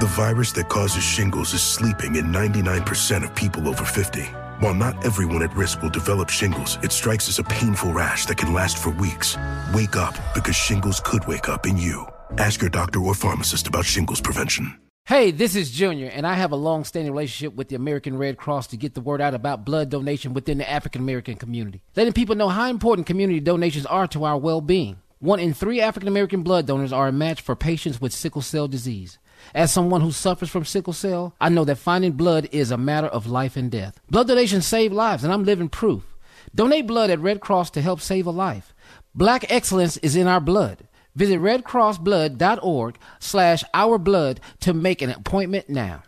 The virus that causes shingles is sleeping in 99% of people over 50. While not everyone at risk will develop shingles, it strikes as a painful rash that can last for weeks. Wake up because shingles could wake up in you. Ask your doctor or pharmacist about shingles prevention. Hey, this is Junior, and I have a long standing relationship with the American Red Cross to get the word out about blood donation within the African American community, letting people know how important community donations are to our well being. One in three African American blood donors are a match for patients with sickle cell disease. As someone who suffers from sickle cell, I know that finding blood is a matter of life and death. Blood donations save lives, and I'm living proof. Donate blood at Red Cross to help save a life. Black excellence is in our blood. Visit redcrossblood.org slash ourblood to make an appointment now.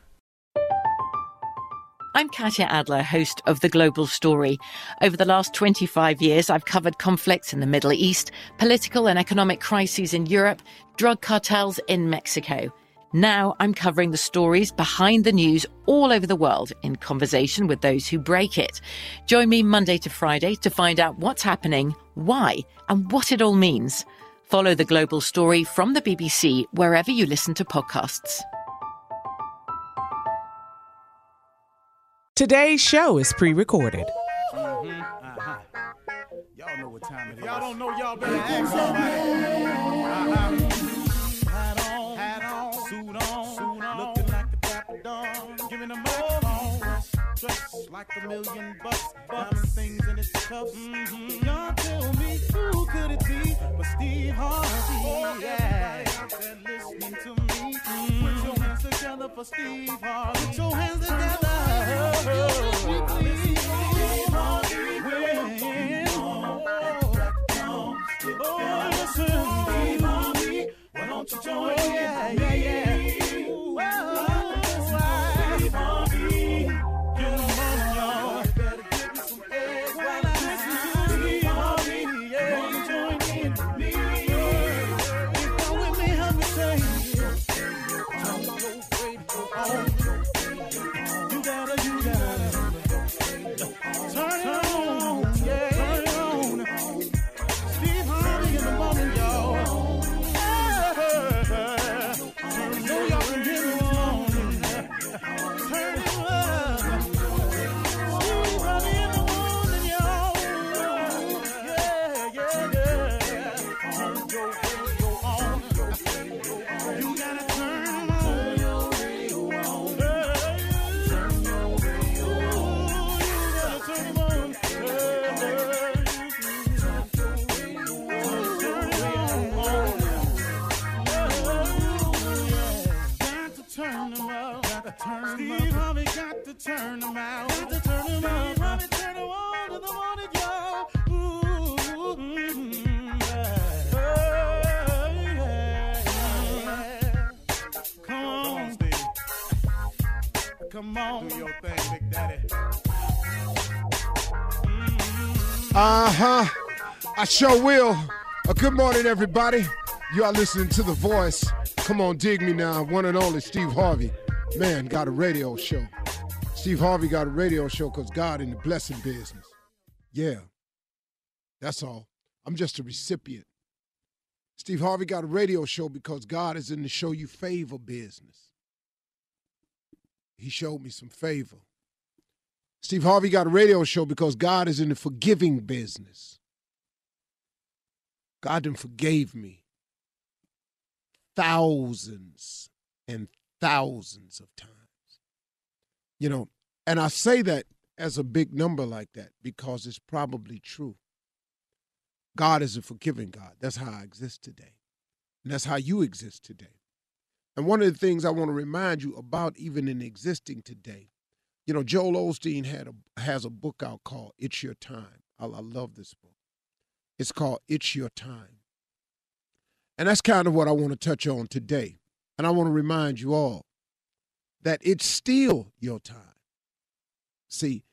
I'm Katya Adler, host of The Global Story. Over the last 25 years, I've covered conflicts in the Middle East, political and economic crises in Europe, drug cartels in Mexico. Now I'm covering the stories behind the news all over the world in conversation with those who break it. Join me Monday to Friday to find out what's happening, why, and what it all means. Follow the global story from the BBC wherever you listen to podcasts. Today's show is pre recorded. Y'all know what time it is. Y'all don't know, y'all better ask somebody. Uh-huh. Like a million bucks, diamond things in its cuffs. Mm-hmm. Y'all tell me who could it be but Steve Harvey? Oh, yeah. Everybody out there listening to me, mm-hmm. put your hands together for Steve Harvey. Put your hands together. Steve Harvey, when- Oh, listen, Steve Harvey, why don't you join in? Yeah, yeah, yeah. Sure will. Uh, good morning, everybody. You are listening to The Voice. Come on, dig me now. One and only Steve Harvey. Man, got a radio show. Steve Harvey got a radio show because God in the blessing business. Yeah. That's all. I'm just a recipient. Steve Harvey got a radio show because God is in the show you favor business. He showed me some favor. Steve Harvey got a radio show because God is in the forgiving business. God done forgave me thousands and thousands of times. You know, and I say that as a big number like that because it's probably true. God is a forgiving God. That's how I exist today. And that's how you exist today. And one of the things I want to remind you about, even in existing today, you know, Joel Osteen had a, has a book out called It's Your Time. I, I love this book. It's called It's Your Time. And that's kind of what I want to touch on today. And I want to remind you all that it's still your time. See,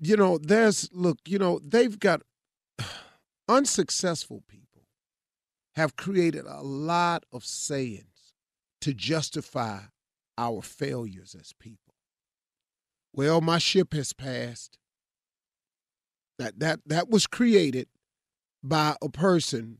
you know, there's, look, you know, they've got unsuccessful people have created a lot of sayings to justify our failures as people. Well, my ship has passed. That that that was created by a person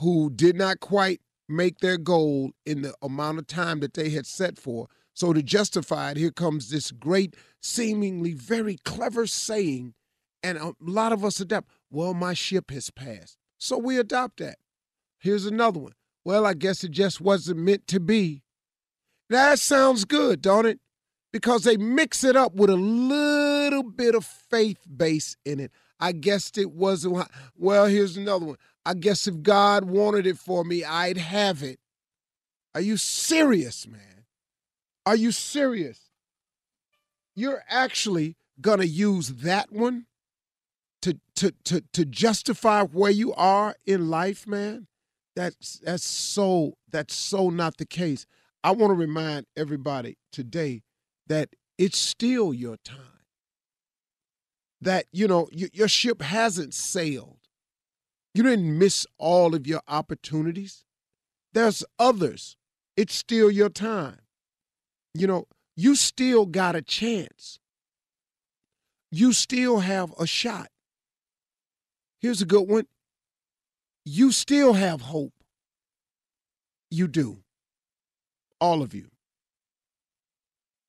who did not quite make their goal in the amount of time that they had set for. So to justify it, here comes this great, seemingly very clever saying, and a lot of us adapt. Well, my ship has passed. So we adopt that. Here's another one. Well, I guess it just wasn't meant to be. That sounds good, don't it? Because they mix it up with a little bit of faith base in it. I guessed it wasn't. Well, here's another one. I guess if God wanted it for me, I'd have it. Are you serious, man? Are you serious? You're actually to use that one to, to, to, to justify where you are in life, man? That's, that's so that's so not the case. I want to remind everybody today that it's still your time. That, you know, your ship hasn't sailed. You didn't miss all of your opportunities. There's others. It's still your time. You know, you still got a chance. You still have a shot. Here's a good one. You still have hope. You do. All of you.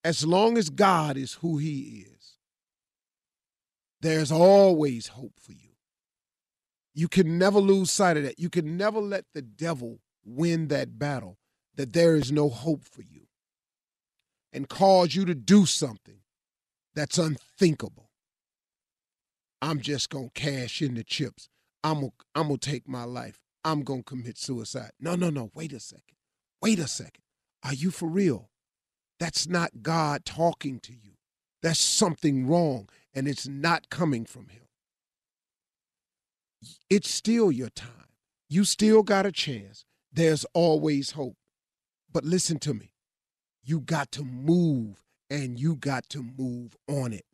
As long as God is who He is, there's always hope for you. You can never lose sight of that. You can never let the devil win that battle, that there is no hope for you, and cause you to do something that's unthinkable. I'm just going to cash in the chips. I'm going I'm to take my life. I'm going to commit suicide. No, no, no. Wait a second. Wait a second. Are you for real? That's not God talking to you. That's something wrong, and it's not coming from Him it's still your time. You still got a chance. There's always hope. But listen to me. You got to move and you got to move on it.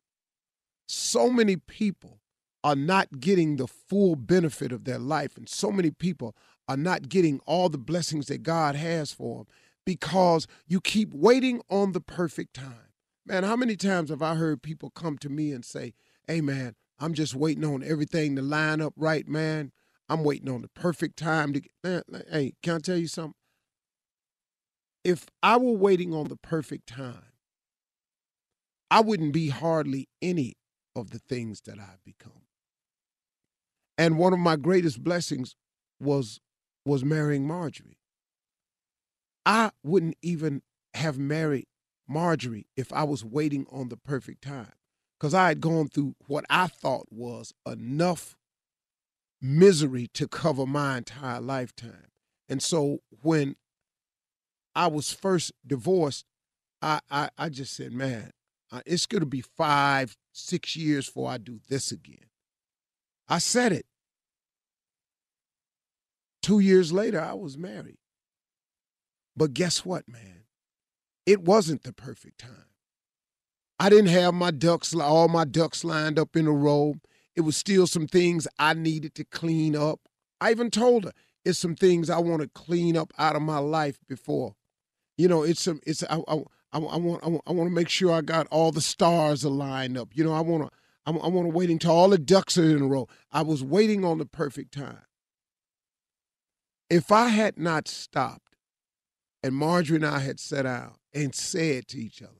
So many people are not getting the full benefit of their life, and so many people are not getting all the blessings that God has for them because you keep waiting on the perfect time. Man, how many times have I heard people come to me and say, Hey, man, I'm just waiting on everything to line up right, man. I'm waiting on the perfect time to get. Man, hey, can I tell you something? If I were waiting on the perfect time, I wouldn't be hardly any of the things that I've become. And one of my greatest blessings was was marrying Marjorie. I wouldn't even have married Marjorie if I was waiting on the perfect time because I had gone through what I thought was enough misery to cover my entire lifetime. And so when I was first divorced, I, I, I just said, man, it's going to be five, six years before I do this again. I said it. Two years later, I was married. But guess what, man? It wasn't the perfect time. I didn't have my ducks, all my ducks lined up in a row. It was still some things I needed to clean up. I even told her it's some things I want to clean up out of my life before. You know, it's some, it's, I, I, I, want, I want, I want to make sure I got all the stars aligned up. You know, I want to, I, I want to wait until all the ducks are in a row. I was waiting on the perfect time. If I had not stopped and Marjorie and I had sat out and said to each other,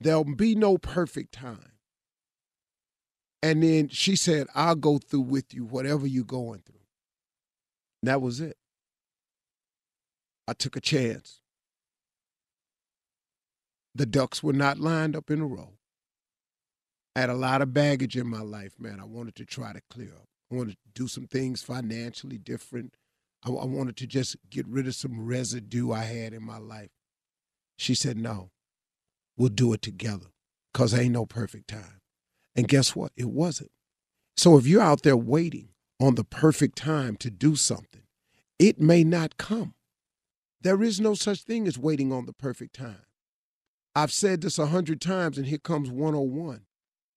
There'll be no perfect time. And then she said, I'll go through with you whatever you're going through. And that was it. I took a chance. The ducks were not lined up in a row. I had a lot of baggage in my life, man. I wanted to try to clear up. I wanted to do some things financially different. I, I wanted to just get rid of some residue I had in my life. She said, No, we'll do it together because ain't no perfect time. And guess what? It wasn't. So if you're out there waiting on the perfect time to do something, it may not come. There is no such thing as waiting on the perfect time. I've said this a hundred times, and here comes 101.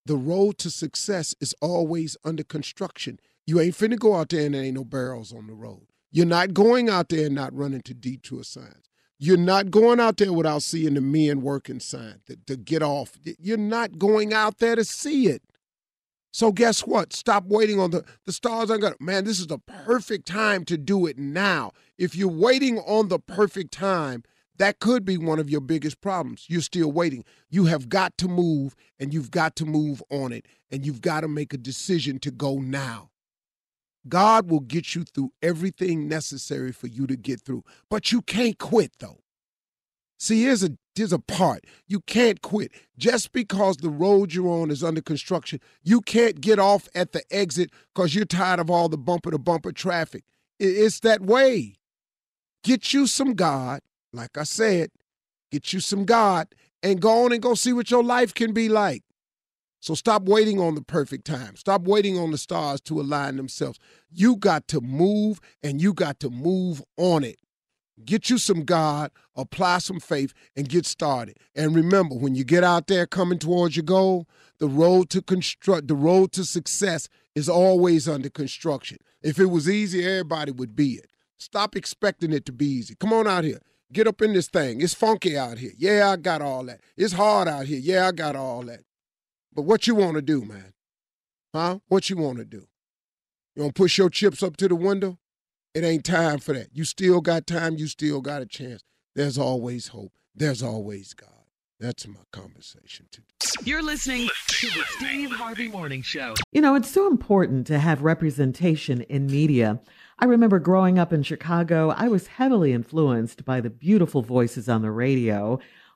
The road to success is always under construction. You ain't finna go out there and there ain't no barrels on the road. You're not going out there and not running to detour signs. You're not going out there without seeing the men working sign to, get off. You're not going out there to see it. So guess what? Stop waiting on the the stars aren't gonna man, this is the perfect time to do it now. If you're waiting on the perfect time, that could be one of your biggest problems. You're still waiting. You have got to move and you've got to move on it and you've got to make a decision to go now. God will get you through everything necessary for you to get through. But you can't quit though. See, here's a here's a part. You can't quit. Just because the road you're on is under construction, you can't get off at the exit because you're tired of all the bumper to bumper traffic. It's that way. Get you some God, like I said, get you some God, and go on and go see what your life can be like. So stop waiting on the perfect time. Stop waiting on the stars to align themselves. You got to move and you got to move on it. Get you some God, apply some faith, and get started. And remember, when you get out there coming towards your goal, the road to construct, the road to success is always under construction. If it was easy, everybody would be it. Stop expecting it to be easy. Come on out here. Get up in this thing. It's funky out here. Yeah, I got all that. It's hard out here. Yeah, I got all that. But what you want to do, man? Huh? What you want to do? You want to push your chips up to the window? It ain't time for that. You still got time. You still got a chance. There's always hope. There's always God. That's my conversation today. You're listening to the Steve Harvey Morning Show. You know, it's so important to have representation in media. I remember growing up in Chicago, I was heavily influenced by the beautiful voices on the radio.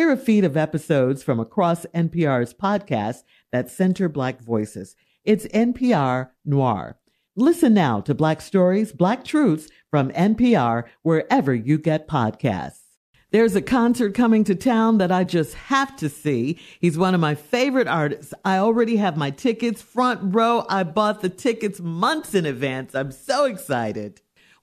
Hear a feed of episodes from across NPR's podcasts that center Black voices. It's NPR Noir. Listen now to Black Stories, Black Truths from NPR wherever you get podcasts. There's a concert coming to town that I just have to see. He's one of my favorite artists. I already have my tickets front row. I bought the tickets months in advance. I'm so excited.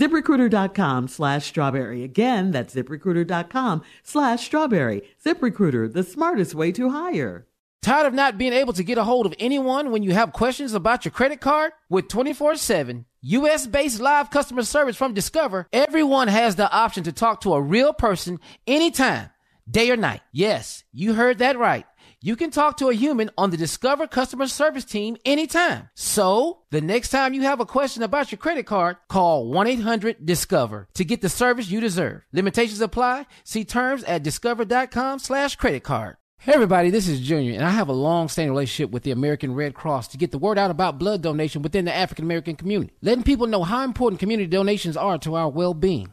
ZipRecruiter.com slash strawberry. Again, that's ziprecruiter.com slash strawberry. ZipRecruiter, the smartest way to hire. Tired of not being able to get a hold of anyone when you have questions about your credit card? With 24 7 US based live customer service from Discover, everyone has the option to talk to a real person anytime, day or night. Yes, you heard that right. You can talk to a human on the Discover customer service team anytime. So, the next time you have a question about your credit card, call 1-800-DISCOVER to get the service you deserve. Limitations apply. See terms at discover.com slash credit card. Hey everybody, this is Junior, and I have a long-standing relationship with the American Red Cross to get the word out about blood donation within the African American community, letting people know how important community donations are to our well-being.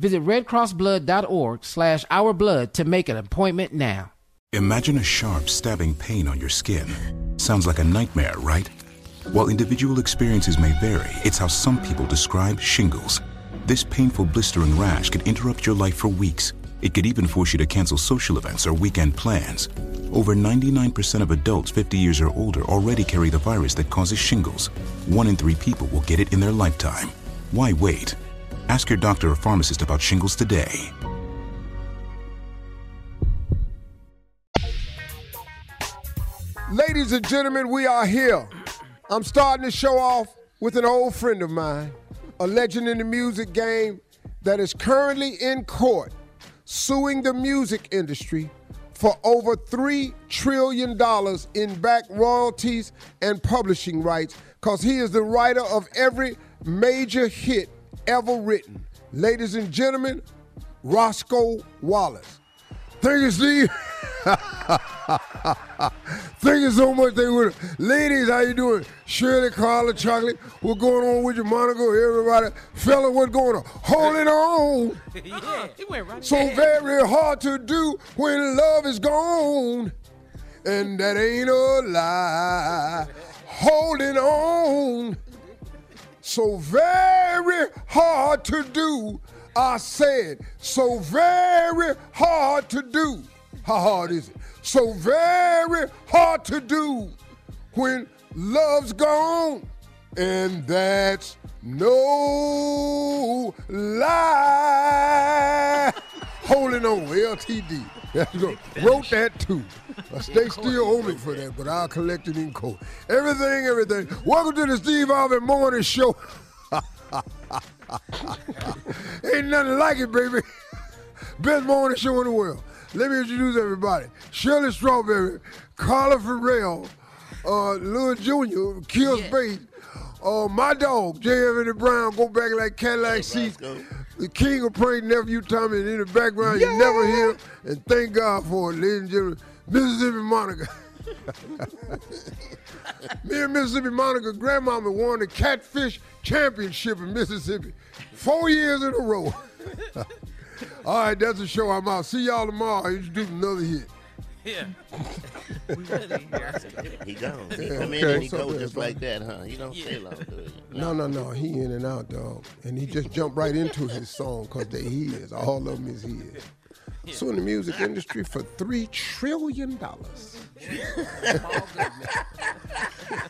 Visit redcrossblood.org slash ourblood to make an appointment now. Imagine a sharp, stabbing pain on your skin. Sounds like a nightmare, right? While individual experiences may vary, it's how some people describe shingles. This painful blistering rash could interrupt your life for weeks. It could even force you to cancel social events or weekend plans. Over 99% of adults 50 years or older already carry the virus that causes shingles. One in three people will get it in their lifetime. Why wait? Ask your doctor or pharmacist about shingles today. Ladies and gentlemen, we are here. I'm starting to show off with an old friend of mine, a legend in the music game that is currently in court suing the music industry for over $3 trillion in back royalties and publishing rights because he is the writer of every major hit ever written. Ladies and gentlemen, Roscoe Wallace. Thank you, Steve. Thank you so much. Thank you. Ladies, how you doing? Shirley, Carla, Chocolate. What's going on with you, Monica? Everybody. Fella, what's going on? Holding on. yeah, he went right So very hard to do when love is gone. And that ain't a lie. Holding on. So very hard to do. I said, so very hard to do. How hard is it? So very hard to do when love's gone. And that's no lie. Holding on, LTD. That's. Wrote that too. They still owe me for that, but I'll collect it in court. Everything, everything. Welcome to the Steve Harvey Morning Show. Ain't nothing like it, baby. Best morning show in the world. Let me introduce everybody. Shirley Strawberry, Carla Ferrell, uh, Lil Jr., Kier Spates, uh, my dog, J. Anthony Brown, go back like Cadillac seats. The king of prank nephew Tommy, and in the background you never hear. And thank God for it, ladies and gentlemen. Mississippi Monica. Me and Mississippi Monica grandmama won the catfish championship in Mississippi four years in a row. All right, that's the show. I'm out. See y'all tomorrow. I introduce another hit. Yeah. He gone. He Yeah, come in okay. and he So go just like that, huh? You don't stay long, do you? No, no, no. He in and out, dog. And he just jumped right into his song because they his. All of them is his. Suing the music industry for three trillion dollars.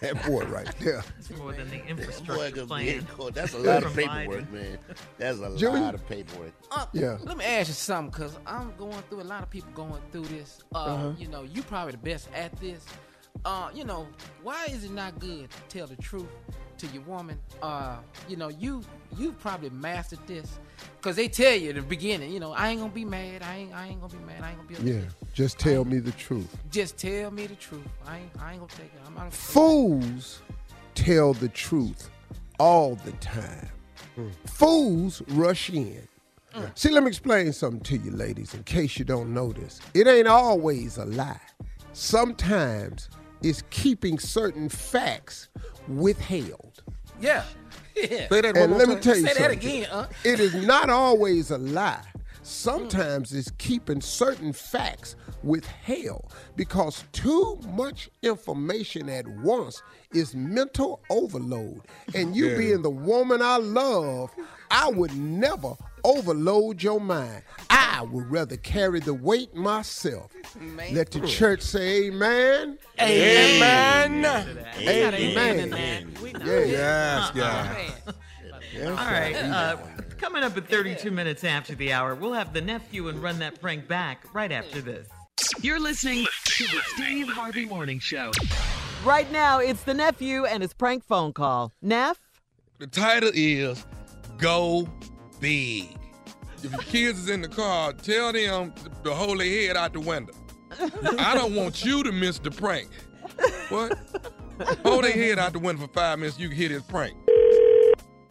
that boy right there. It's more than the infrastructure gonna be plan. That's a lot of paperwork, Biden. man. That's a Jimmy? lot of paperwork. Uh, Yeah. Let me ask you something, cause I'm going through a lot of people going through this. Uh, Uh-huh. You know, you probably the best at this. Uh, you know, why is it not good to tell the truth to your woman? Uh, you know, you you probably mastered this, cause they tell you in the beginning. You know, I ain't gonna be mad. I ain't I ain't gonna be mad. I ain't gonna be upset. Yeah. Just tell me the truth. Just tell me the truth. I ain't I ain't gonna take it. I'm not. Fools tell the truth all the time. Fools rush in. See, let me explain something to you, ladies, in case you don't know this. It ain't always a lie. Sometimes it's keeping certain facts withheld. Yeah. Yeah. and let me tell you Say something. that again, huh? It is not always a lie. sometimes it's keeping certain facts withheld because too much information at once is mental overload. And you Yeah. being the woman I love, I would never overload your mind. I would rather carry the weight myself. Let the church say amen. Amen. Amen. Yes, God. All right. Uh, coming up at 32 minutes after the hour, we'll have the nephew and run that prank back right after this. You're listening to the Steve Harvey Morning Show. Right now, it's the nephew and his prank phone call. Neff? The title is Go Big. If your kids is in the car, tell them to hold their head out the window. I don't want you to miss the prank. What? Hold their head out the window for five minutes, you can hear this prank.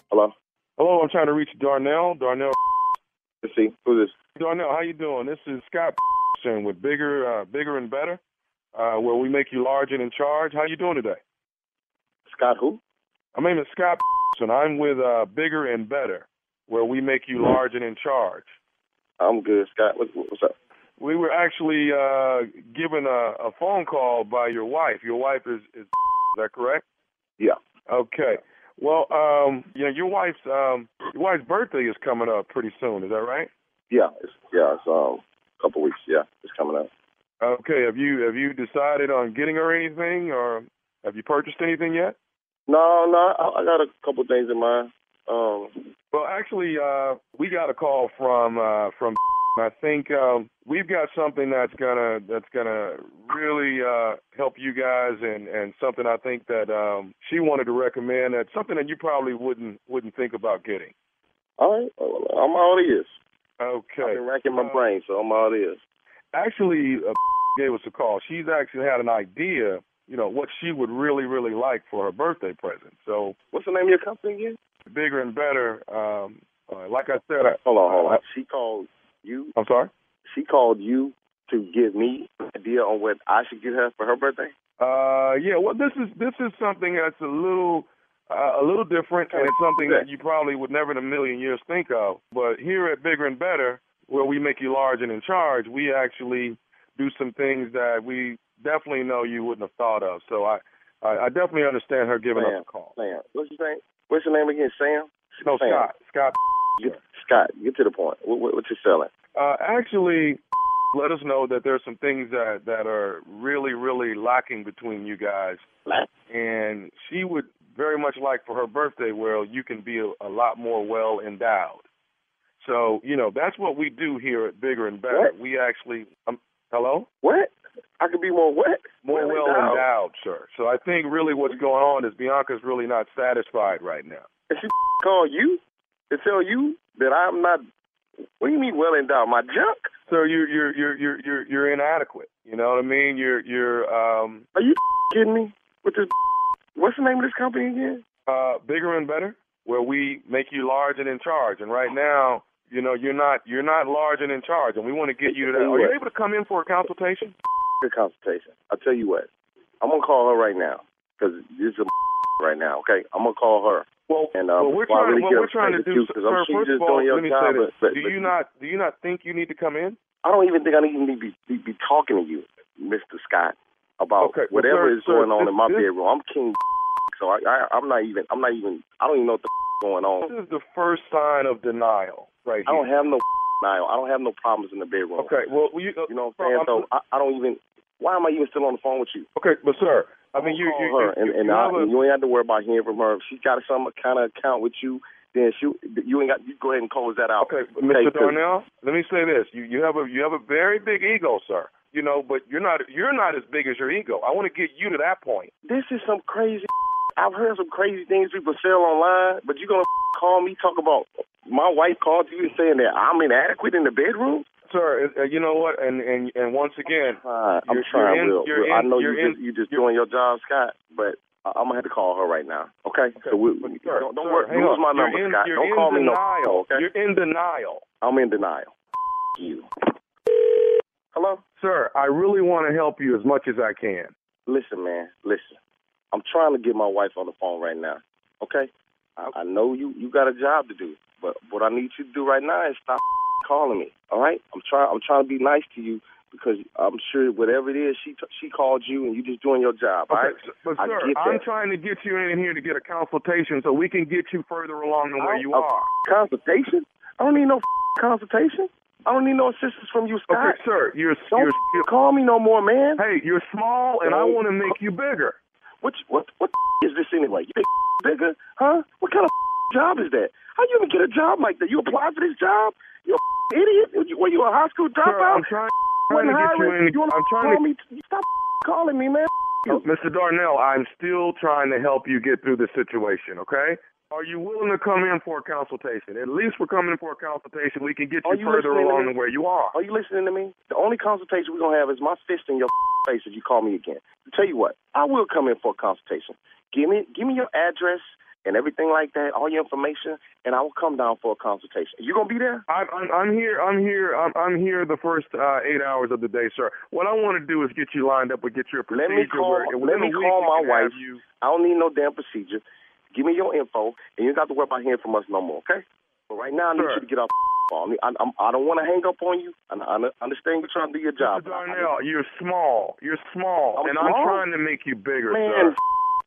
Hello. Hello, I'm trying to reach Darnell. Darnell. Let's see. Who's this? Darnell, how you doing? This is Scott with bigger, uh, bigger and better, uh, where we make you large and in charge. How you doing today? Scott who? My name is Scott and I'm with uh, bigger and better, where we make you large and in charge. I'm good, Scott. What, what's up? We were actually uh, given a, a phone call by your wife. Your wife is, is, is that correct? Yeah. Okay. Well, um, you know, your wife's um, your wife's birthday is coming up pretty soon. Is that right? Yeah, it's, yeah, it's um, a couple weeks. Yeah, it's coming up. Okay. Have you have you decided on getting her anything, or have you purchased anything yet? No, no, I, I got a couple things in mind. Um, Well, actually, uh, we got a call from uh, from. I think um, we've got something that's gonna that's gonna really uh, help you guys, and and something I think that um, she wanted to recommend. That's something that you probably wouldn't wouldn't think about getting. all right, I'm all ears. Okay. I've been racking my brain, so I'm all ears. Actually, uh, gave us a call. She's actually had an idea, you know, what she would really really like for her birthday present. So, what's the name of your company again? Bigger and better. Um, uh, like I said, I, Hold on, hold on. She called you. I'm sorry. She called you to give me an idea on what I should get her for her birthday. Uh, yeah. Well, this is this is something that's a little uh, a little different, and it's something that you probably would never in a million years think of. But here at Bigger and Better, where we make you large and in charge, we actually do some things that we definitely know you wouldn't have thought of. So I I, I definitely understand her giving Sam, us a call. Sam, what's your name? What's your name again? Sam. No, Sam. Scott. Scott. Get, Scott, get to the point. What, what, what you selling? Uh, actually, let us know that there's some things that that are really, really lacking between you guys. And she would very much like for her birthday, where you can be a, a lot more well endowed. So you know that's what we do here at Bigger and Better. What? We actually, um, hello, What? I could be more what? more Well well endowed. endowed, sir. So I think really what's going on is Bianca's really not satisfied right now. And she call you to tell you that I'm not. What do you mean well endowed? My junk? So you're you're you're you're you're you're inadequate. You know what I mean? You're you're um. Are you kidding me with this? What's the name of this company again? uh, bigger and better, where we make you large and in charge. And right now, you know, you're not you're not large and in charge, and we want to get you to that. Are you able to come in for a consultation? A consultation. I'll tell you what. I'm gonna call her right now because this is a right now. Okay, I'm gonna call her. Well, and um, well, we're trying. really what we're trying to do, sir. I'm, First just of all, let me job, say this: but, but, Do you not do you not think you need to come in? I don't even think I need to be, be, be talking to you, Mr. Scott, about Okay, whatever sir, is sir, going on this- in my this- bedroom. I'm king, so I, I I'm not even I'm not even I don't even know what the going on. This is the first sign of denial, right I here. don't have no denial. I don't have no problems in the bedroom. Okay, well, you, uh, You know what I'm saying? So I, I don't even. Why am I even still on the phone with you? Okay, but sir, I mean, you Call you, her, you, and, and, you I, and you ain't have to worry about hearing from her. If she got some kind of account with you, then she you ain't got. You go ahead and close that out. Okay, Mr. 'cause Darnell, let me say this: you you have a you have a very big ego, sir. You know, but you're not you're not as big as your ego. I want to get you to that point. This is some crazy. I've heard some crazy things people sell online, but you're gonna call me talk about my wife called you and saying that I'm inadequate in the bedroom? Sir, uh, you know what? And and and once again, I'm trying you're in, real. you're real. I in- know you're you in, just you just doing your job, Scott, but I'm gonna have to call her right now. Okay? so we, Sir, don't don't sir, worry. Lose on. my You're number, in- Scott. Don't call me no. denial. Okay? You're in denial. I'm in denial. You. Hello? Sir, I really want to help you as much as I can. Listen, man. Listen. I'm trying to get my wife on the phone right now. Okay? I, I know you you got a job to do, but what I need you to do right now is stop calling me. All right, I'm trying. I'm trying to be nice to you because I'm sure whatever it is, she she called you and you just doing your job. all right, Okay, but I sir, I'm trying to get you in here to get a consultation so we can get you further along than where you are. Consultation? I don't need no consultation. I don't need no assistance from you, Scott. Okay, sir, you're Don't you're, you're call me no more, man. Hey, you're small, and I want to make you bigger. What what what is this anyway? You bigger, huh? What kind of job is that? How you even get a job like that? You apply for this job? You a idiot? Were you, a high school dropout? Sir, trying, trying to get you in. You I'm trying to. me? Stop calling me, man. Oh, Mr. Darnell, I'm still trying to help you get through this situation. Okay? Are you willing to come in for a consultation? At least we're coming in for a consultation. We can get you, you further along than where you are. Are you listening to me? The only consultation we're gonna have is my fist in your face if you call me again. tell you what, I will come in for a consultation. Give me give me your address and everything like that, all your information, and I will come down for a consultation. You gonna be there? I'm, I'm, I'm here. I'm here. I'm, I'm here the first uh, eight hours of the day, sir. What I want to do is get you lined up and get your procedure. Let me call. where, Let me call my wife. You, I don't need no damn procedure. Give me your info, and you don't have to worry about hearing from us no more. Okay? But right now, I need Sir. you to get off. I, I'm, I don't want to hang up on you. I, I understand you're trying to do your job. Mr. Darnell, you're small. You're small, I'm and I'm trying to make you bigger, Man, sir.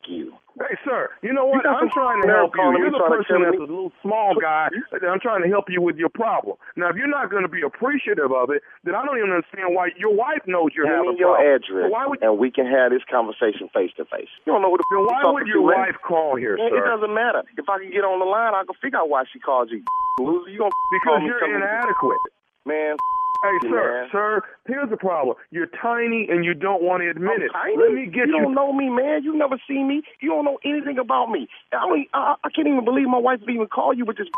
You. Hey, sir, you know what? You I'm trying to help you. You're the person that's me- a little small guy. I'm trying to help you with your problem. Now, if you're not going to be appreciative of it, then I don't even understand why your wife knows you're having a your problem. address, So why would you... and we can have this conversation face to face. You don't know who the then why would your wife call here, sir? It doesn't matter. If I can get on the line, I can figure out why she called you. Loser, you gonna because you're inadequate. Man, Hey, sir, sir, here's the problem. You're tiny and you don't want to admit I'm it. tiny? Let me get you. you. don't know me, man. You never seen me. You don't know anything about me. I, don't, I can't even believe my wife would even call you with this.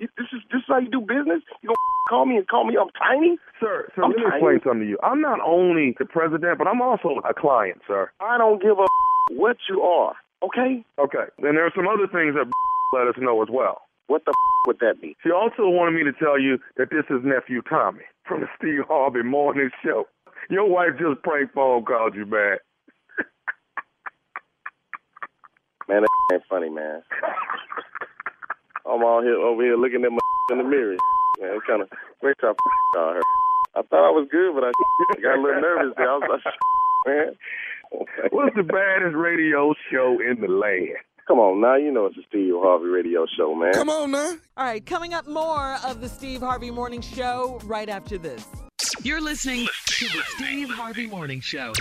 This is this is how you do business. You gonna call me and call me I'm tiny? Sir, sir, I'm let me tiny. explain something to you. I'm not only the president, but I'm also a client, sir. I don't give a what you are. Okay? Okay. And there are some other things that let us know as well. What the f- would that be? She also wanted me to tell you that this is nephew Tommy from the Steve Harvey Morning Show. Your wife just prank phone called you, back. Man, that ain't funny, man. I'm all here over here looking at my in the mirror. Man, kind of time call her. I thought I was good, but I got a little nervous there. I was like, man. What's the baddest radio show in the land? Come on now, you know it's a Steve Harvey radio show, man. Come on now. All right, coming up more of the Steve Harvey Morning Show right after this. You're listening to the Steve Harvey Morning Show.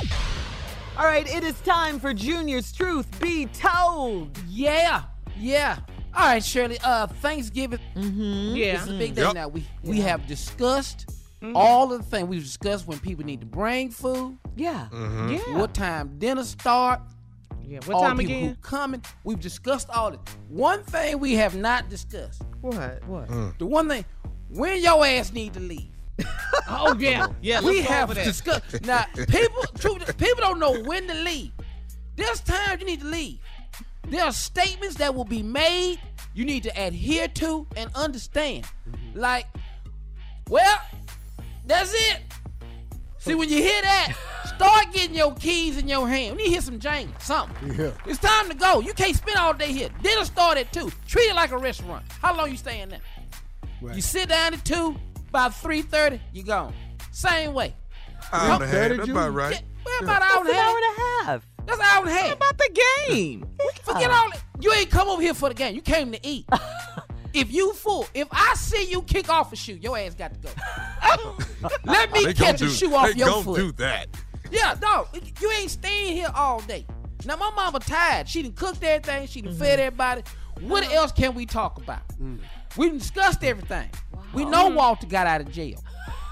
All right, it is time for Junior's Truth Be Told. Yeah, yeah. All right, Shirley. Uh, Thanksgiving. Mm-hmm. Yeah. It's a big day Yep. now. We we Yeah. have discussed Mhm. all of the things we've discussed when people need to bring food. Yeah. Mm-hmm. Yeah. What time dinner start? Yeah. What all time people again? Who coming? We've discussed all this. One thing we have not discussed. What? What? Mm. The one thing when your ass need to leave. Oh yeah. Yeah. we have over that. discussed. Now, people, truth, people don't know when to leave. There's times you need to leave. There are statements that will be made. You need to adhere to and understand. Mm-hmm. Like, well, that's it. See, when you hear that, start getting your keys in your hand. We need to hear some jangle, something. Yeah. It's time to go. You can't spend all day here. Dinner start at two. Treat it like a restaurant. How long you staying there? You sit down at two. by three thirty, you gone. Same way. Hour and a half. That's about right. Yeah, well, about an hour and a half. hour and a half. That's an hour and a half. What about the game? Forget all that. You ain't come over here for the game. You came to eat. if you fool, if I see you kick off a shoe, your ass got to go. Let me catch a do- shoe off your gon' foot. Don't do that. Yeah, no, you ain't staying here all day. Now my mama tired. She done cooked everything. She done fed mm-hmm. everybody. What uh-huh. else can we talk about? Mm. We discussed everything. We know mm. Walter got out of jail.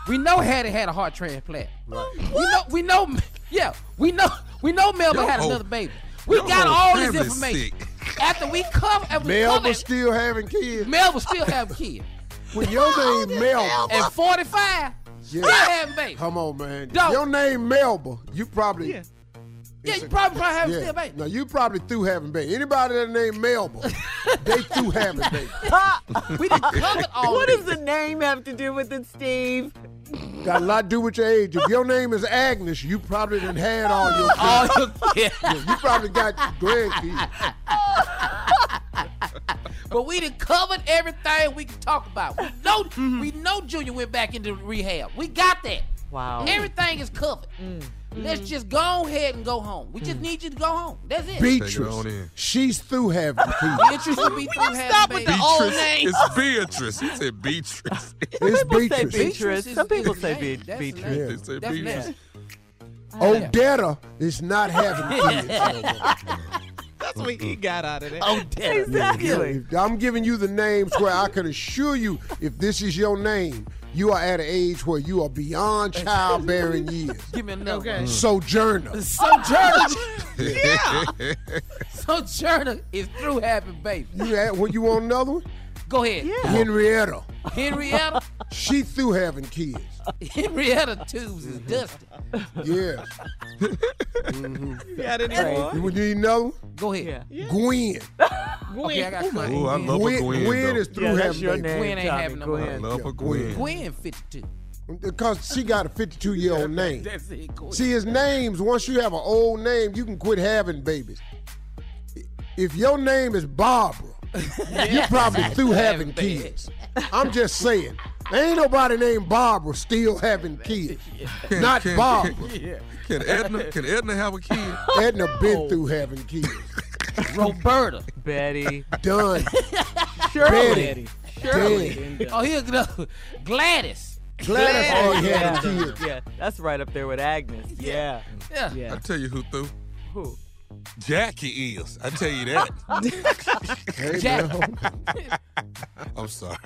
We know Hattie had a heart transplant. We know, we know, yeah, we know, we know Melba Your had another baby. We your got all this information. After we cover, after we Melba cover, still having kids. Melba still have kids. When your name Melba. At 45, Yeah. still having baby. Come on, man. Dog. Your name Melba. You probably. Yeah. Yeah, you probably, probably having Yeah. still baby. No, you probably through having baby. Anybody that named Melba, they through having baby. we done covered all What does the name have to do with it, Steve? Got a lot to do with your age. If your name is Agnes, you probably done had all your All kids. your kids. Yeah, you probably got grandkids. but we done covered everything we could talk about. We know, Mm-hmm. we know Junior went back into rehab. We got that. Wow. Everything is covered. Mm. Let's mm-hmm. just go ahead and go home. We just mm. need you to go home. That's it. Beatrice. She's through having kids. Beatrice will be through having stop with the babies. old name. It's Beatrice. He said Beatrice. It's People say Beatrice. Beatrice. Some people say the Be- name. That's Beatrice. name. They say That's Beatrice. nasty. Oh, Odetta is not having kids. That's what he got out of that. Oh, damn. Exactly. I'm giving you the names where I can assure you, if this is your name, you are at an age where you are beyond childbearing years. Give me another Okay. Mm. Sojourner. Sojourner. Yeah. Sojourner is through having babies. You at, well, you want another one? Go ahead. Henrietta. Henrietta. She through having kids. Henrietta tubes is mm-hmm. dusty. Yes. Mm-hmm. You got any more? You would need another one? Go ahead. Yeah. Gwen. Okay, I got mine. Ooh, I love Gwen, Gwen. Gwen is through Yeah, having your babies. name, Gwen ain't Tommy. having no I Gwen. love a Gwen. Gwen 52. Because she got a 52 year old name. That's it. Gwen. See, his names, once you have an old name, you can quit having babies. If your name is Barbara, you're probably through having kids. I'm just saying. There ain't nobody named Barbara still having kids. Not can- Barbara. Can Edna? Can Edna have a kid? Edna been oh. through having kids. Roberta. Betty. Done. Shirley. Betty. Shirley. Dead. Oh, here's no. Gladys. Gladys oh, already had Yeah. a kid. yeah, that's right up there with Agnes. Yeah. Yeah. I tell you who through. Who? Jackie is. I tell you that. Hey, Jack. I'm sorry.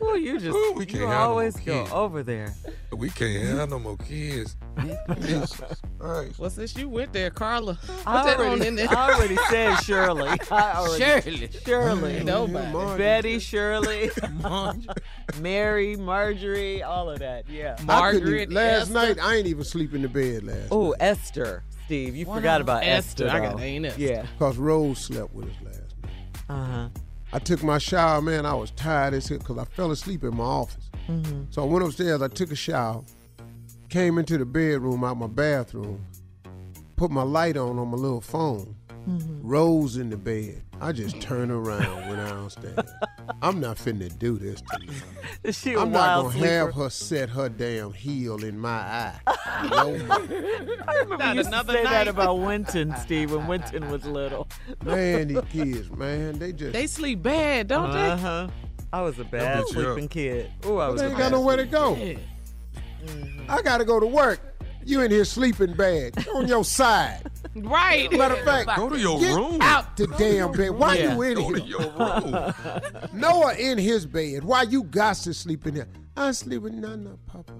Well, you just Ooh, we can't you have no always more go kids. over there. We can't have no more kids. Jesus Christ. Well, since you went there, Carla, put I that on already, in there. I already said Shirley. I already, Shirley. Shirley. Nobody. Betty, Shirley, Mary, Marjorie, all of that. Yeah. Margaret, last Esther. night, I ain't even sleep in the bed last Oh. Esther. Steve, you Why forgot about Esther, Esther. I got though. ain't Esther. Yeah. Because Rose slept with us last night. Uh huh. I took my shower, man. I was tired as hell because I fell asleep in my office. So I went upstairs, I took a shower, came into the bedroom out my bathroom, put my light on on my little phone, Rose in the bed. I just turned around, went downstairs. I'm not finna do this to you. Is she a I'm not gonna sleeper? have her set her damn heel in my eye. No, I remember Not you used to another say that about Wynton, Steve, when Wynton was little. man, these kids, man, they just They sleep bad, don't they? Uh huh. I was a bad beat you up. sleeping kid. Oh, I was they ain't got nowhere to go. they? I gotta go to work. You in here sleeping bad. Get on your side. Right. Matter of fact, Go to your get room. out the damn bed. Why Yeah. you in Go to your room. Noah in his bed. Why you got to sleep in there? I sleep with Nana, Papa.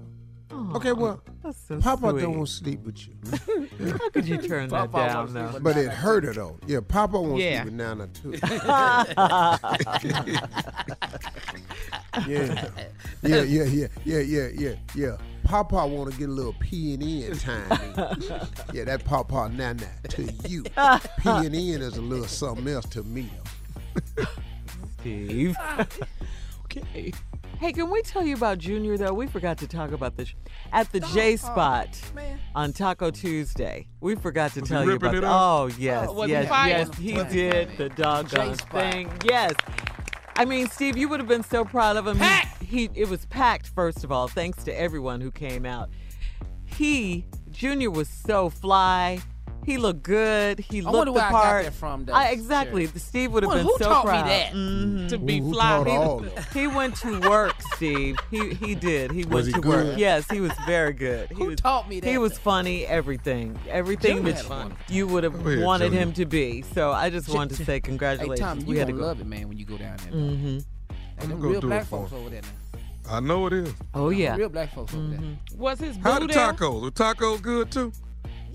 okay, well, so Papa sweet. don't sleep with you. How could you turn that Papa down, won't sleep though? But it hurt her though. Yeah, Papa won't Yeah. sleep with Nana too. yeah. Yeah, yeah, yeah, yeah, yeah, yeah, yeah. Papa want to get a little P and N time. yeah, that Papa Nana to you. P and N is a little something else to me. Steve. Okay. Hey, can we tell you about Junior though? We forgot to talk about this at the J Spot on Taco Tuesday. We forgot to Was he tell you about. it that. Oh yes, Oh, yes, yes, he Was he did the doggone J-Spot. thing. Yes. I mean, Steve, you would have been so proud of him. He- Packed! He, it was packed. First of all, thanks to everyone who came out. He Junior was so fly. He looked good. He I looked wonder the where I got part. that from, though, I, exactly. Sherry. Steve would have Well, been who so taught me proud. that? Mhm. To be Who fly. taught all of them? He went to work, Steve. He he did. He went he to good? work. Yes, he was very good. He Who was, taught me that? He was funny. Everything, everything Junior that you would have ahead, wanted Junior. him to be. So I just wanted to say Hey, congratulations. Tommy, we you had to gonna go. love it, man, when you go down there. Mm-hmm. And I'm them real black folks over there now. I know it is. Oh yeah, Real black folks over there. Was his How boo the tacos? The tacos good too?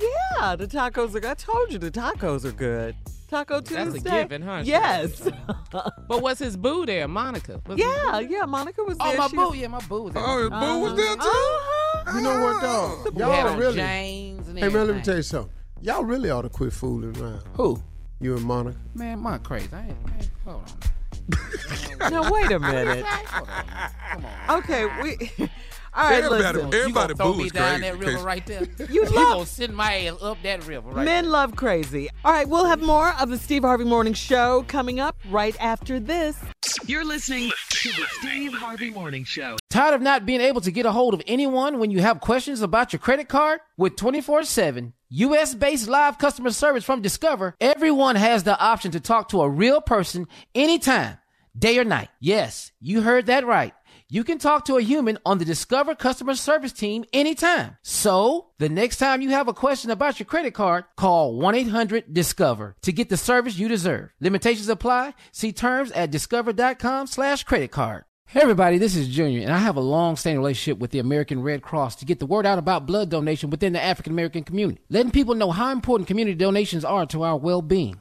Yeah. The tacos are. I told you the tacos are good. Taco Tuesday. That's a given, huh? Yes. But was his boo there, Monica? Was yeah, boo- yeah. Monica was there. Oh, there. my She boo, was- yeah, my boo was there. Oh, his boo was there too? Uh-huh. You know what, though? Y'all on really. James and Hey man, let me tell you something. Y'all really ought to quit fooling around. Who? You and Monica. Man, my crazy. I ain't, man, hold on. Now wait a minute. Come on. Okay, we All right, Everybody- listen. everybody you gonna throw me down crazy. that river right there. You you love- gonna send my ass up that river right Men there. love crazy. All right, we'll have more of the Steve Harvey Morning Show coming up right after this. You're listening to the Steve Harvey Morning Show. Tired of not being able to get a hold of anyone when you have questions about your credit card? With 24 7 US based live customer service from Discover, everyone has the option to talk to a real person anytime, day or night. Yes, you heard that right. You can talk to a human on the Discover customer service team anytime. So, the next time you have a question about your credit card, call 1 800 Discover to get the service you deserve. Limitations apply. See terms at discover.com/slash credit card. Hey everybody, this is Junior, and I have a long-standing relationship with the American Red Cross to get the word out about blood donation within the African American community, letting people know how important community donations are to our well-being.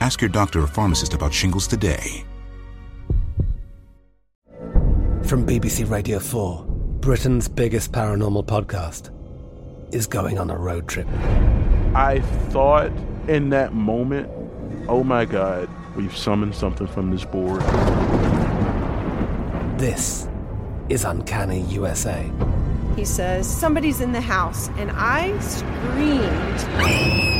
Ask your doctor or pharmacist about shingles today. From BBC Radio 4, Britain's biggest paranormal podcast is going on a road trip. I thought in that moment, oh my God, we've summoned something from this board. This is Uncanny USA. He says, Somebody's in the house, and I screamed.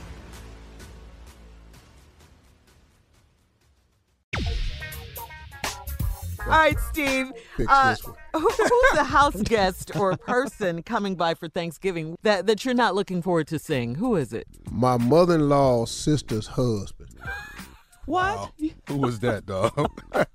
All right, Steve. Uh, who, who's the house guest or person coming by for Thanksgiving that, that you're not looking forward to seeing? Who is it? My mother-in-law's sister's husband. What? Who was that, dog? I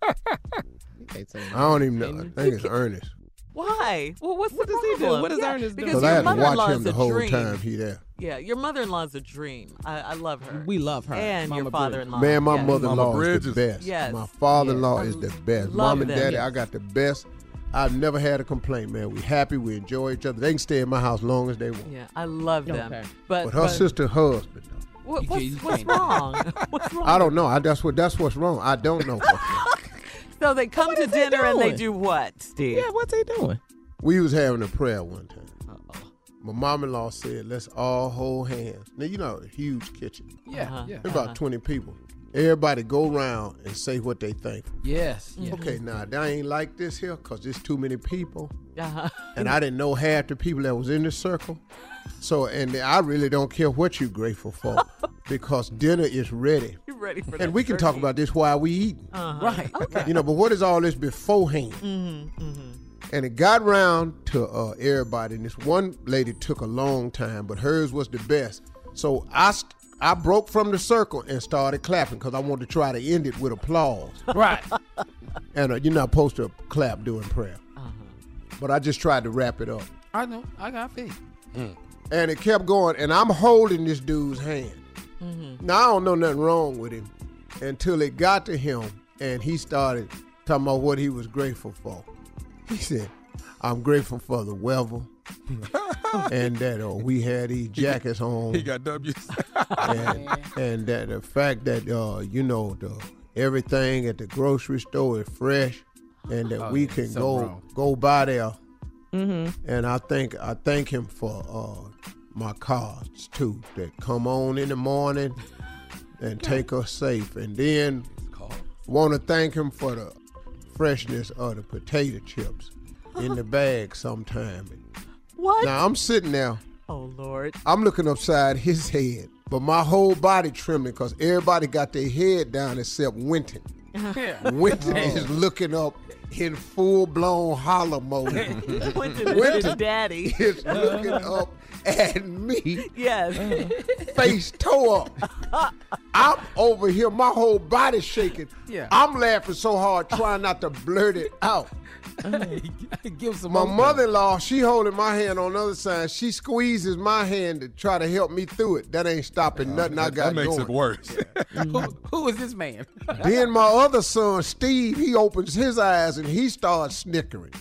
don't even know. I think it's Ernest. Why? Well, what's What the does he do? problem? What does Yeah, Ernest do? Because Because I your had to mother-in-law watch is him the a whole dream. time he there. Yeah, your mother-in-law's a dream. I, I love her. We love her. And Mama your father-in-law. Man, my yes. mother-in-law Mama is the best. Yes. My father-in-law Yes. is the best. Love Mom and them. daddy, Yes. I got the best. I've never had a complaint, man. We happy, we enjoy each other. They can stay in my house as long as they want. Yeah, I love them. Okay. But, But her but sister husband, though. what, what's, what's wrong? what's wrong? I don't know. I, that's what that's what's wrong. I don't know. So they come What to is he dinner and they doing? do what, Steve? Yeah, what's he doing? we was having a prayer one time. My mom-in-law said, "Let's all hold hands." Now you know, a huge kitchen. Yeah, Uh-huh. yeah. There's about twenty people. Everybody go around and say what they think. Yes, yes. Okay, now that ain't like this here because there's too many people, Uh-huh. and I didn't know half the people that was in the circle. So, and I really don't care what you're grateful for because dinner is ready. You ready for that? And we can talk about this while we eating. Uh-huh. Right. Okay. You know, but what is all this beforehand? Mm-hmm, mm-hmm. And it got round to uh, everybody. And this one lady took a long time, but hers was the best. So I st- I broke from the circle and started clapping because I wanted to try to end it with applause. Right. And uh, you're not supposed to clap during prayer. Uh-huh. But I just tried to wrap it up. I know. I got faith. And it kept going, and I'm holding this dude's hand. Now, I don't know nothing wrong with him until it got to him, and he started talking about what he was grateful for. He said, I'm grateful for the weather. and that uh, we had these jackets on. He got W's. and, and that the fact that uh, you know the everything at the grocery store is fresh, and that Oh, we yeah, can go wrong. go by there. Mm-hmm. And I think I thank him for uh, my cars too that come on in the morning and take us safe, and then want to thank him for the freshness of the potato chips in the bag sometime. What? Now I'm sitting there. Oh Lord. I'm looking upside his head, but my whole body trembling because everybody got their head down except Wynton. Wynton is looking up in full blown holler mode. Wynton daddy. is looking up at me, Yes. face toe up. I'm over here, my whole body shaking. Yeah. I'm laughing so hard, trying not to blurt it out. Give some My mother-in-law, she holding my hand on the other side. She squeezes my hand to try to help me through it. That ain't stopping nothing I that, got that makes going. it worse. who, who is this man? Then my other son, Steve, he opens his eyes and he starts snickering.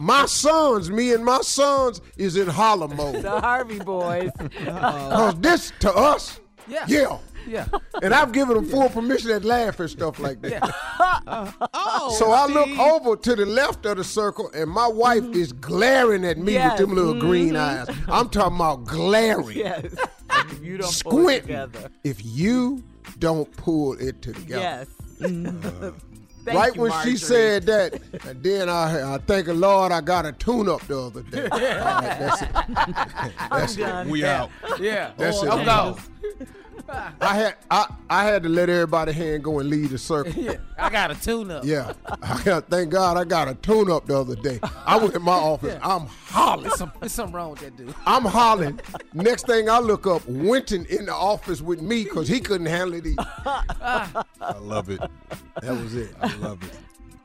my sons, me and my sons, is in holler mode. The Harvey boys. Cause this to us, Yeah. yeah. Yeah. And I've given them full permission to laugh and stuff like that. Oh, oh. So I look over to the left of the circle, and my wife mm-hmm. is glaring at me Yes. with them little green mm-hmm. eyes. I'm talking about glaring, yes. If you don't pull it squinting. together. If you don't pull it together. Yes. Mm-hmm. Uh, Thank right you, when Marjorie. she said that, and then I, I thank the Lord I got a tune up the other day. All right, that's it. That's it. done. we out. Yeah. That's oh, it. I'm gone. I had I, I had to let everybody hand go and leave the circle. Yeah. I got a tune up. Yeah, I got, thank God I got a tune up the other day. I went in my office. I'm hollering. There's, some, there's something wrong with that dude. I'm hollering. Next thing I look up, Wynton in the office with me because he couldn't handle it either. I love it. That was it. I love it.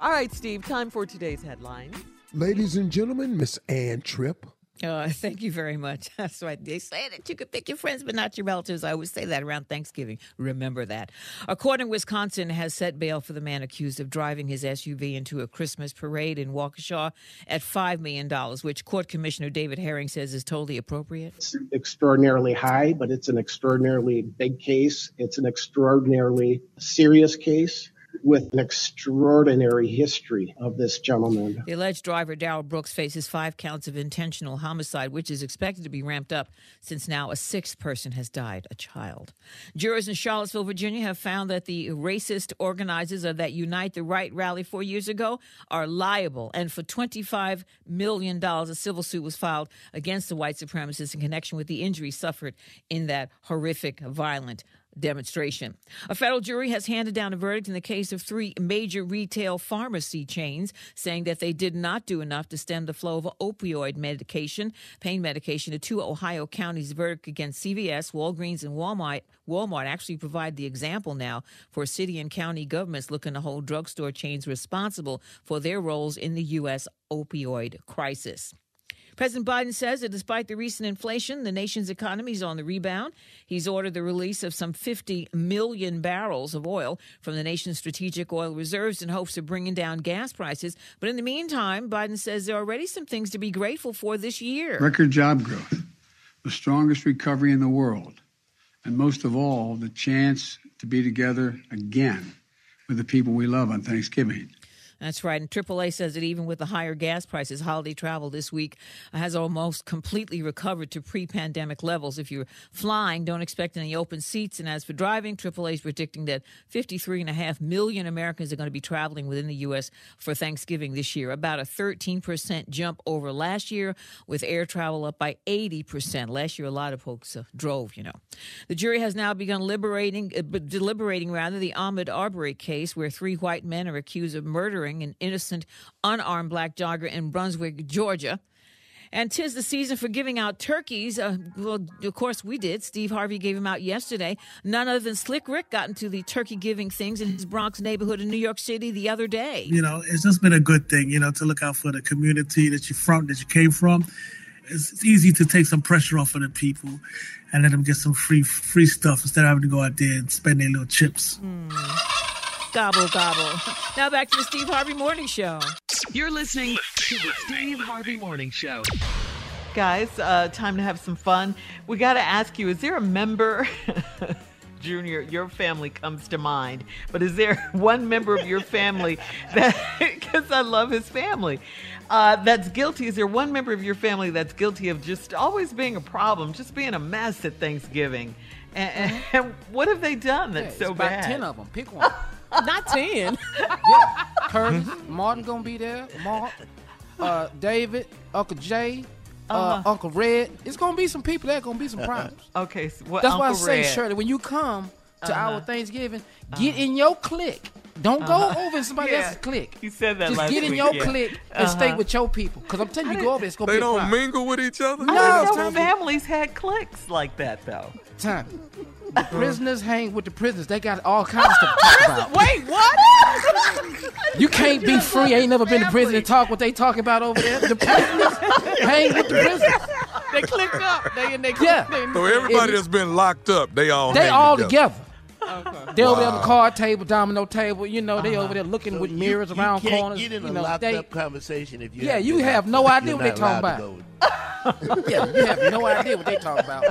All right, Steve, time for today's headlines. Ladies and gentlemen, Miss Ann Tripp. Uh, thank you very much. That's right. They say that you can pick your friends, but not your relatives. I always say that around Thanksgiving. Remember that. A court in Wisconsin has set bail for the man accused of driving his SUV into a Christmas parade in Waukesha at $5 million, which Court Commissioner David Herring says is totally appropriate. It's extraordinarily high, but it's an extraordinarily big case. It's an extraordinarily serious case with an extraordinary history of this gentleman. The alleged driver, Darrell Brooks, faces five counts of intentional homicide, which is expected to be ramped up since now a sixth person has died, a child. Jurors in Charlottesville, Virginia have found that the racist organizers of that Unite the Right rally four years ago are liable. And for $25 million, a civil suit was filed against the white supremacists in connection with the injuries suffered in that horrific, violent demonstration. A federal jury has handed down a verdict in the case of three major retail pharmacy chains, saying that they did not do enough to stem the flow of opioid medication, pain medication, to two Ohio counties. Verdict against CVS, Walgreens, and Walmart. Walmart actually provide the example now for city and county governments looking to hold drugstore chains responsible for their roles in the U.S. opioid crisis. President Biden says that despite the recent inflation, the nation's economy is on the rebound. He's ordered the release of some 50 million barrels of oil from the nation's strategic oil reserves in hopes of bringing down gas prices. But in the meantime, Biden says there are already some things to be grateful for this year. Record job growth, the strongest recovery in the world, and most of all, the chance to be together again with the people we love on Thanksgiving. That's right. And AAA says that even with the higher gas prices, holiday travel this week has almost completely recovered to pre pandemic levels. If you're flying, don't expect any open seats. And as for driving, AAA is predicting that 53.5 million Americans are going to be traveling within the U.S. for Thanksgiving this year, about a 13% jump over last year, with air travel up by 80%. Last year, a lot of folks uh, drove, you know. The jury has now begun liberating, uh, deliberating rather, the Ahmaud Arbery case, where three white men are accused of murdering an innocent, unarmed black jogger in Brunswick, Georgia. And tis the season for giving out turkeys. Uh, well, of course, we did. Steve Harvey gave them out yesterday. None other than Slick Rick got into the turkey giving things in his Bronx neighborhood in New York City the other day. You know, it's just been a good thing, you know, to look out for the community that you from, that you came from. It's, it's easy to take some pressure off of the people and let them get some free free stuff instead of having to go out there and spend their little chips. Gobble, gobble. Now back to the Steve Harvey Morning Show. You're listening to the Steve Harvey Morning Show. Guys, uh, time to have some fun. We got to ask you: Is there a member, Junior? Your family comes to mind, but is there one member of your family that? Because I love his family. Uh, that's guilty. Is there one member of your family that's guilty of just always being a problem, just being a mess at Thanksgiving? And, and what have they done that's Yeah, so it's about bad? ten of them. Pick one. Not ten. yeah, Curtis, Martin gonna be there. Mark, uh, David, Uncle Jay, uh, Uh-huh. Uncle Red. It's gonna be some people there. Gonna be some problems. Okay, so what, That's why I say, Red? Shirley, when you come to Uh-huh. our Thanksgiving, get in your clique. Don't go Uh-huh. over in somebody Yeah. else's clique. You said that Just last get in week, your yeah. clique and stay Uh-huh. with your people. Because I'm telling you, you go over there, it's gonna They be They don't problem. mingle with each other. I No. didn't families had cliques like that, though. Time. The uh-huh. prisoners hang with the prisoners. They got all kinds of stuff to talk about. Wait, what? You can't be free. Ain't never been to prison and talk what they talking about over there. The prisoners hang with the prisoners. they clicked up. They and they Yeah. They, So everybody It- that's been locked up, they all They hang all together. Together. They over there on the card table, domino table. You know, they Uh-huh. over there looking So with you- mirrors you around can't corners. Get in a you know, locked they, up conversation if you Yeah, you have no idea what they not talking about. to yeah, you have no idea what they talking about.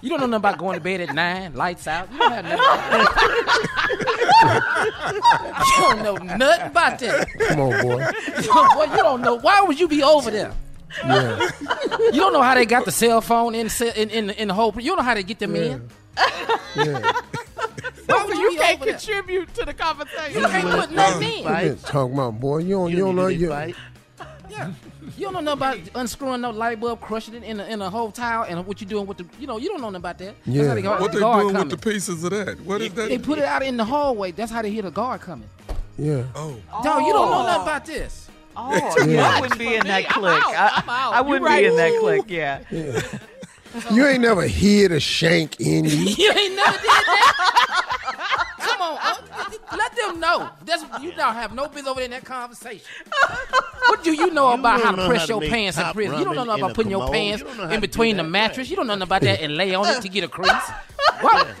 You don't know nothing about going to bed at nine, lights out. You don't have nothing. you don't know nothing about that. Come on, boy. boy, you don't know. Why would you be over there? Yeah. You don't know how they got the cell phone in in in, in the whole. You don't know how they get them in. Yeah. Why So you, you can't over there? contribute to the conversation. You can't put nothing in. What you talking about, boy? You don't, you, don't know you. Yeah. You don't know nothing about unscrewing no light bulb, crushing it in a, in a whole tile, and what you doing with the, you know, you don't know nothing about that. That's how they got What the they doing coming. with the pieces of that? What is that? They put it out in the hallway. That's how they hear the guard coming. Yeah. Oh. Dog, you don't know nothing oh. about this. Oh, Yeah. yeah. I wouldn't be in that clique. I, I wouldn't be in that clique, yeah. Yeah. You ain't never hid a shank in you. you ain't never did that. Come on, uh, let them know. That's you don't have no business over there in that conversation. What do you know about how to press how to your pants in prison? You don't know nothing about a putting your pants You don't know how in between the that. mattress. You don't know nothing about that and lay on it to get a crease. Why,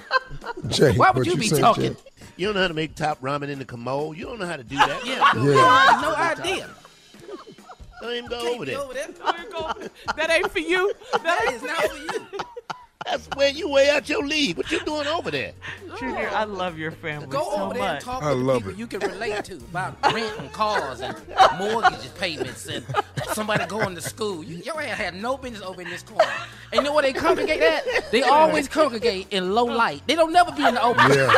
Jay, why would you you be say, talking? Jay? You don't know how to make top ramen in the commode. You don't know how to do that. Yeah, Yeah. you have no idea. Don't even go over there. Over there. That ain't for you. That is not for you. That's where you way out your league. What you doing over there? Junior, I love your family Go so over there and much. talk I with love people it. you can relate to about rent and cars and mortgage payments and somebody going to school. You, your ass had no business over in this corner. And you know where they congregate at? They always congregate in low light. They don't never be in the open. Yeah.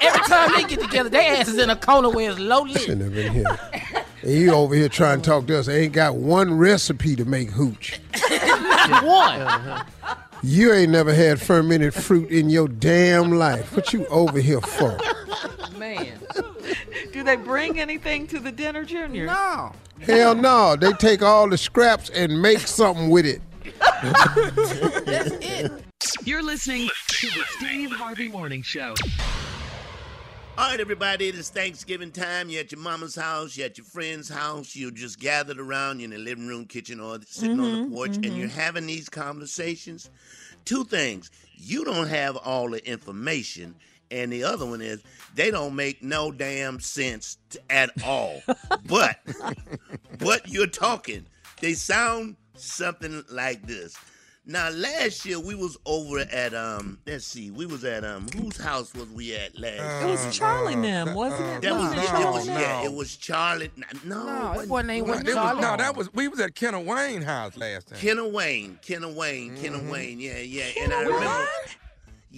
Every time they get together, their ass is in a corner where it's low lit. Shouldn't have been here. And you over here trying to talk to us. Ain't got one recipe to make hooch. Not one. You ain't never had fermented fruit in your damn life. What you over here for? Man. Do they bring anything to the dinner, Junior? No. Hell no. They take all the scraps and make something with it. That's it. You're listening to the Steve Harvey Morning Show. All right, everybody, it is Thanksgiving time. You're at your mama's house, you're at your friend's house, you're just gathered around, you're in the living room, kitchen, or sitting on the mm-hmm, porch, and you're mm-hmm. having these conversations. Two things you don't have all the information, and the other one is they don't make no damn sense t- at all. but, but you're talking. They sound something like this. Now last year we was over at um let's see we was at um whose house was we at last? It was Charlie and them, wasn't it? That was, Wasn't it, Charlie it was and them? yeah, it was Charlie. No, No, it wasn't ain't No, wasn't that was, Charlie. no, that was we was at Kenneth Wayne house last time. Kenna Wayne, Kenna Wayne, Kenna Wayne, yeah, yeah. and I remember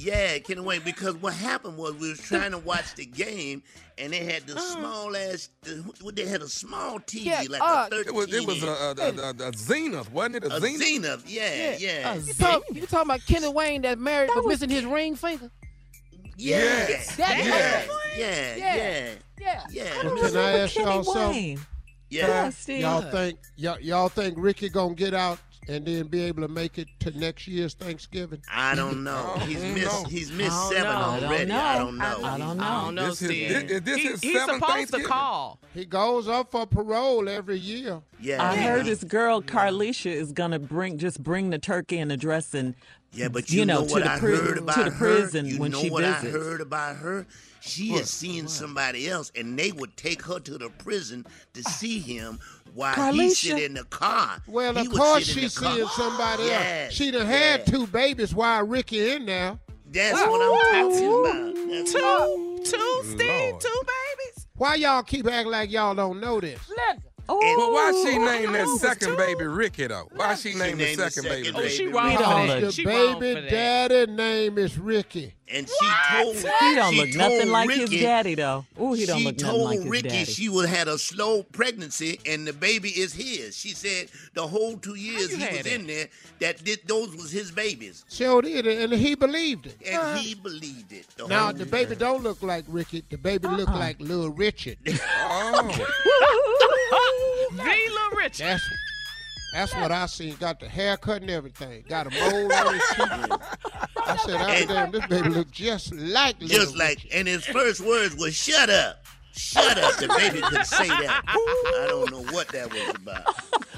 Yeah, Kenna Wayne, because what happened was we was trying to watch the game and they had the small ass the, they had a small TV Yeah, like uh, a 13 It was it was a, a, a, a, a Zenith, wasn't it? A, a Zenith. Zenith, yeah, yeah. You talk, you talking about Kenny Wayne that married but missing his ring finger? Yes. That yes. was Yeah, Yeah. yeah, Yeah. yeah. Well, can I ask y'all something? Yeah. Y'all think y'all, y'all think Ricky gonna get out and then be able to make it to next year's Thanksgiving? I don't know. He's missed. He's missed seven know. Already. I don't know. I don't know. I don't know, This is- Steve. this- this He- is he's supposed to call. He goes up for parole every year. Yeah. I yeah. heard this girl Carlicia is gonna bring just bring the turkey and the dressing. Yeah, but you, you, know, know, to what the I pri- heard about to the her? prison you when know she what visits. I heard about her? She What? is seeing somebody else, and they would take her to the prison to see him while he Carlicia. sit in the car. Well, He of course sit in she's seeing somebody Yes, else. She done had two babies while Ricky in there. That's what I'm talking about. That's Two, two, Steve, two babies. Why y'all keep acting like y'all don't know this? But oh, why she Oh, named that second baby Ricky though? Why she named the named the second second baby? baby Ricky? Ricky. wrong for that. the She wrong for baby that. daddy name is Ricky. And she told He don't she look nothing told like his Ricky- daddy though. Ooh, he don't she look nothing told like his Ricky daddy. she would had a slow pregnancy and the baby is his. She said the whole two years you he had was it? in there that thi- those was his babies, Sure did, and he believed it. and he believed it. The Now whole the baby don't look like Ricky. The baby look Uh-uh. like Little Richard. Oh. V. Little Rich. That's that's what I seen. Got the haircut and everything. Got a mole on his cheek. I said, oh, And- damn, this baby look just like Little just like, and his first words was "Shut up." Shut up. The baby could say that. I don't know what that was about.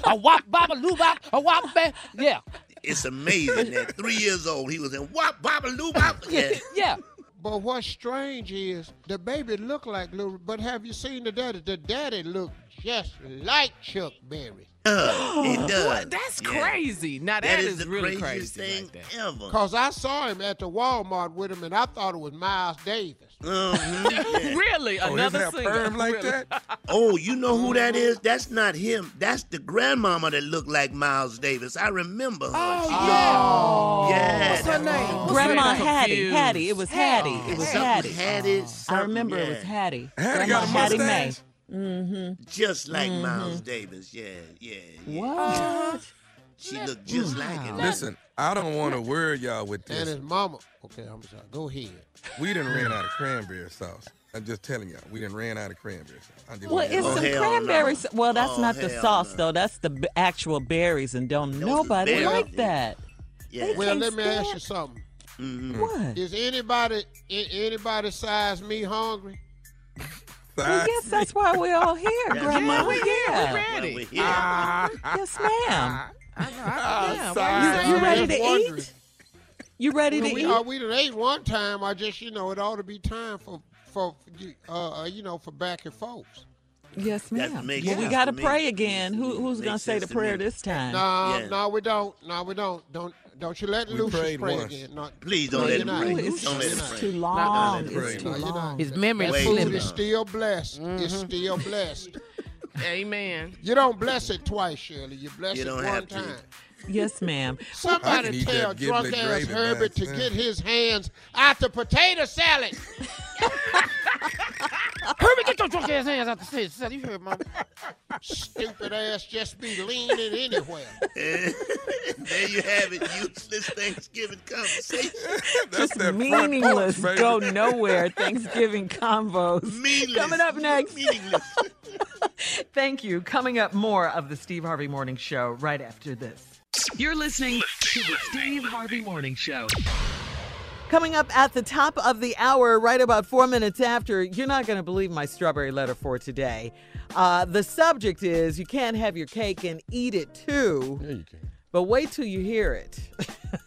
A wop baba loo bop, a wop ba- Yeah. It's amazing that three years old he was in Wop Baba Loo Bop. Yeah. Yeah. But what's strange is the baby look like little. But have you seen the daddy? The daddy look just like Chuck Berry. Uh, it does. What? That's Yeah. crazy. Now That that is is, the really craziest crazy. thing like that. ever. Cause I saw him at the Walmart with him, and I thought it was Miles Davis. Mhm, really? Oh, his Another hair singer? perm like Really? that? Oh, you know who that is? That's not him. That's the grandmama that looked like Miles Davis. I remember her. Oh, She- yeah. Yeah. What's her name? What's Grandma her? Hattie. Hattie. It was Hattie. It was Something Hattie. Hattie, I something, remember it was. Hattie. Hattie Grandma got a Hattie May. Mustache? Mm-hmm. Just like Mhm. Miles Davis. Yeah, yeah, yeah. What? She looked just like him. Listen, I don't want to worry y'all with this. And his mama. Okay, I'm sorry. Go ahead. We didn't ran out of cranberry sauce. I'm just telling y'all, we didn't ran out of cranberry sauce. I just Well, it's y'all- some hell cranberry. no. sa- Well, that's Oh, not the sauce no. though. That's the b- actual berries, and don't was nobody berries. like that. Yeah. They Well, let me ask you something. Mhm. What? Is anybody anybody size me hungry? Well, yes, that's why we're all here, That's Grandma. we're here. Yeah. We're ready. we're here. Yes, ma'am. I know. I, yeah, Ah, why You, you you ready to wondering. eat? You ready Well, to we, eat? uh, we done ate one time. I just, you know, it ought to be time for for uh, uh, you know, for back and folks. Yes, That ma'am. makes Well, we got to to pray again. Who, who's gonna say the prayer this time? No, Yeah. no, we don't. No, we don't. Don't don't you let We Lucius pray once. again. No, Please don't no, let you're him not. pray. Ooh, it's, Don't let him it's pray. too long. him pray. It's too you're long. His memory That is Wait. food slim. is still blessed. It's mm-hmm. still blessed. Amen. You don't bless it twice, Shirley. You bless You it don't one have to. Time. Yes, ma'am. Somebody tell drunk ass gravy by Herbert to get his hands out the potato salad. Herbie, get your drunk ass hands out the stage. Son, You heard, mama. Stupid ass just be leaning anywhere. there you have it. Useless Thanksgiving conversation. That's Just that meaningless, porch, go nowhere Thanksgiving combos. Meaningless. Coming up next. Meaningless. Thank you. Coming up, more of the Steve Harvey Morning Show right after this. You're listening to the Steve Harvey Morning Show. Coming up at the top of the hour, right about four minutes after, you're not going to believe my strawberry letter for today. Uh, the subject is you can't have your cake and eat it too. Yeah, you can. But wait till you hear it.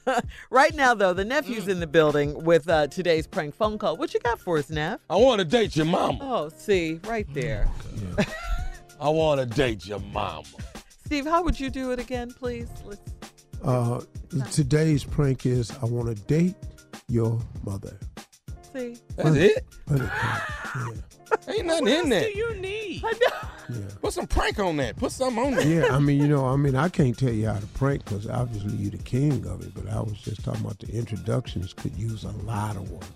right now, though, the nephew's in the building with uh, today's prank phone call. What you got for us, Neff? I want to date your mama. Oh, see, right there. I want to date your mama. Steve, how would you do it again, please? Let's... Uh, today's prank is I want to date your mother. See? That's it? But it can't. Ain't nothing What in else that. do you need? Put some prank on that. Put something on Yeah. that. yeah, I mean, you know, I mean, I can't tell you how to prank because obviously you're the king of it. But I was just talking about the introductions could use a lot of one.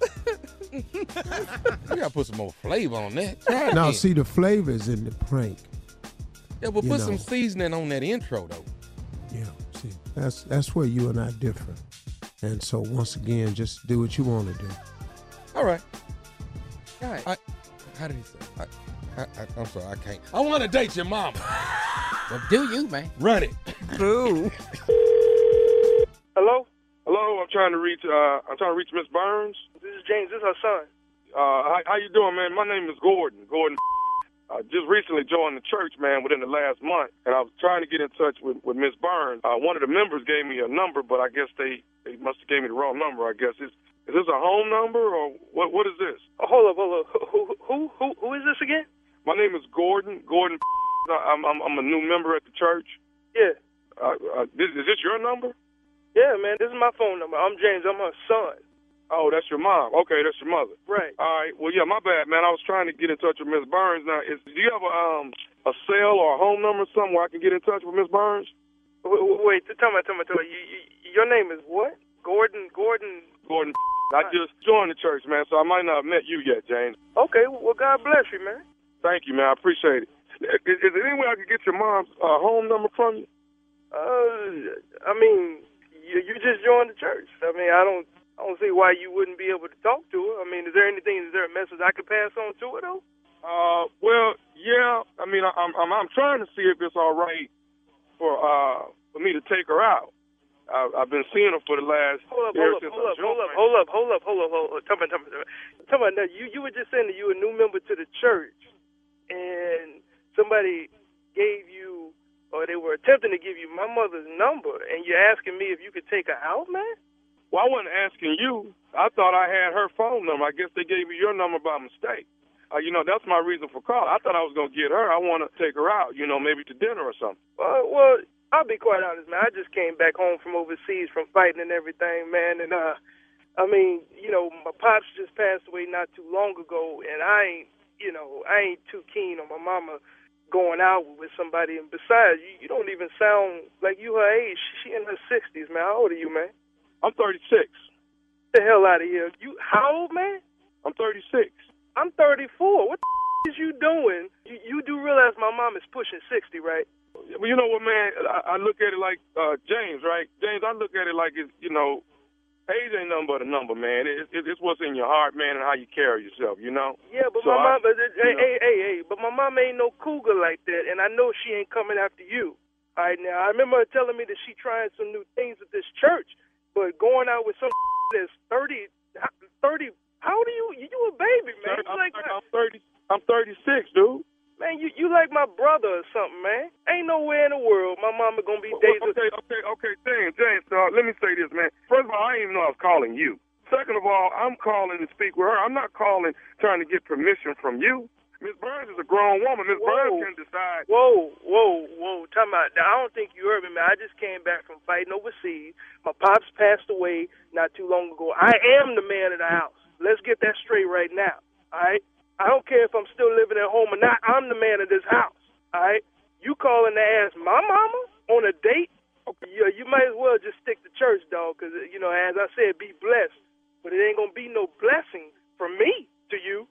You gotta put some more flavor on that. Try it now, then. see, the flavors in the prank. Yeah, but you put know. some seasoning on that intro though. Yeah, see, that's that's where you and I differ. And so once again, just do what you want to do. All right. All right. I, how did he say? I, I, I, I'm sorry, I can't. I want to date your mama. Well, do you, man? Run it. Boo. Hello, I'm trying to reach. Uh, I'm trying to reach Miss Burns. This is James. This is her son. Uh, how, how you doing, man? My name is Gordon. Gordon. I just recently joined the church, man, within the last month, and I was trying to get in touch with, with Miss Burns. Uh, one of the members gave me a number, but I guess they, they must have gave me the wrong number. I guess is is this a home number or what? What is this? Oh, hold up, hold up. Who, who, who, who is this again? My name is Gordon. Gordon. I'm I'm, I'm a new member at the church. Yeah. Uh, uh, this, is this your number? Yeah, man. This is my phone number. I'm James. I'm her son. Oh, that's your mom. Okay, that's your mother. Right. All right. Well, yeah, my bad, man. I was trying to get in touch with Miss Burns. Now, is, do you have a um a cell or a home number somewhere I can get in touch with Miss Burns? Wait, wait, tell me, tell me, tell me. You, you, your name is what? Gordon. Gordon. Gordon. I just joined the church, man, so I might not have met you yet, James. Okay. Well, God bless you, man. Thank you, man. I appreciate it. Is, is there any way I could get your mom's uh, home number from you? Uh, I mean, you, you just joined the church. I mean, I don't. I don't see why you wouldn't be able to talk to her. I mean, is there anything? Is there a message I could pass on to her though? Uh, well, yeah. I mean, I, I'm I'm I'm trying to see if it's all right for uh for me to take her out. I, I've been seeing her for the last Hold up, hold up, hold up, hold up, hold up, hold up, hold up, hold up. Tell me, tell me, tell me. Tell me now, you you were just saying that you were a new member to the church, and somebody gave you, or they were attempting to give you my mother's number, and you're asking me if you could take her out, man. Well, I wasn't asking you. I thought I had her phone number. I guess they gave me your number by mistake. Uh, you know, that's my reason for calling. I thought I was gonna get her. I want to take her out. You know, maybe to dinner or something. Uh, well, I'll be quite honest, man. I just came back home from overseas from fighting and everything, man. And uh, I mean, you know, my pops just passed away not too long ago, and I ain't, you know, I ain't too keen on my mama going out with somebody. And besides, you, you don't even sound like you her age. She in her sixties, man. How old are you, man? I'm 36. Get the hell out of here. You how old, man? I'm 36. I'm 34. What the is you doing? You, you do realize my mom is pushing 60, right? Well, you know what, man? I, I look at it like uh, James, right? James, I look at it like it's, you know, age ain't nothing but a number, man. It, it, it's what's in your heart, man, and how you carry yourself, you know? Yeah, but So my I- mom, but, you hey, know. hey, hey, hey, but my mom ain't no cougar like that, and I know she ain't coming after you. All right, now I remember her telling me that she trying some new things at this church, but going out with some that's 30, 30. How are you? You a baby, man. You like I'm 30. I'm 36, dude. man, you you like my brother or something, man. Ain't nowhere in the world my mama gonna be dating. Okay, okay, okay, James, James, uh, let me say this, man. First of all, I didn't even know I was calling you. Second of all, I'm calling to speak with her. I'm not calling trying to get permission from you. Miss Burns is a grown woman. Miss Burns can decide. Whoa, whoa, whoa! Time out. Now, I don't think you heard me, man. I just came back from fighting overseas. My pops passed away not too long ago. I am the man of the house. Let's get that straight right now. All right. I don't care if I'm still living at home or not. I'm the man of this house. All right. You calling to ask my mama on a date? Yeah, you might as well just stick to church, dog. Because you know, as I said, be blessed. But it ain't gonna be no blessing from me to you.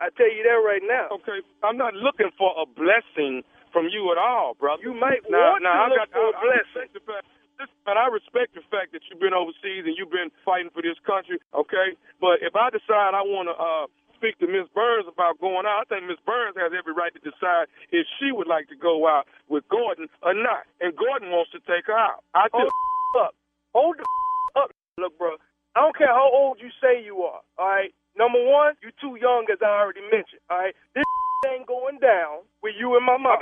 I tell you that right now. Okay, I'm not looking for a blessing from you at all, brother. You might now, want now, to I look got, for a I, I blessing. respect the fact, listen, man, I respect the fact that you've been overseas and you've been fighting for this country, okay? But if I decide I want to uh, speak to Miss Burns about going out, I think Miss Burns has every right to decide if she would like to go out with Gordon or not. And Gordon wants to take her out. I Hold just, the up. Hold the up. Look, bro. I don't care how old you say you are. All right. Number one, you're too young, as I already mentioned. All right. This ain't going down with you and my mom.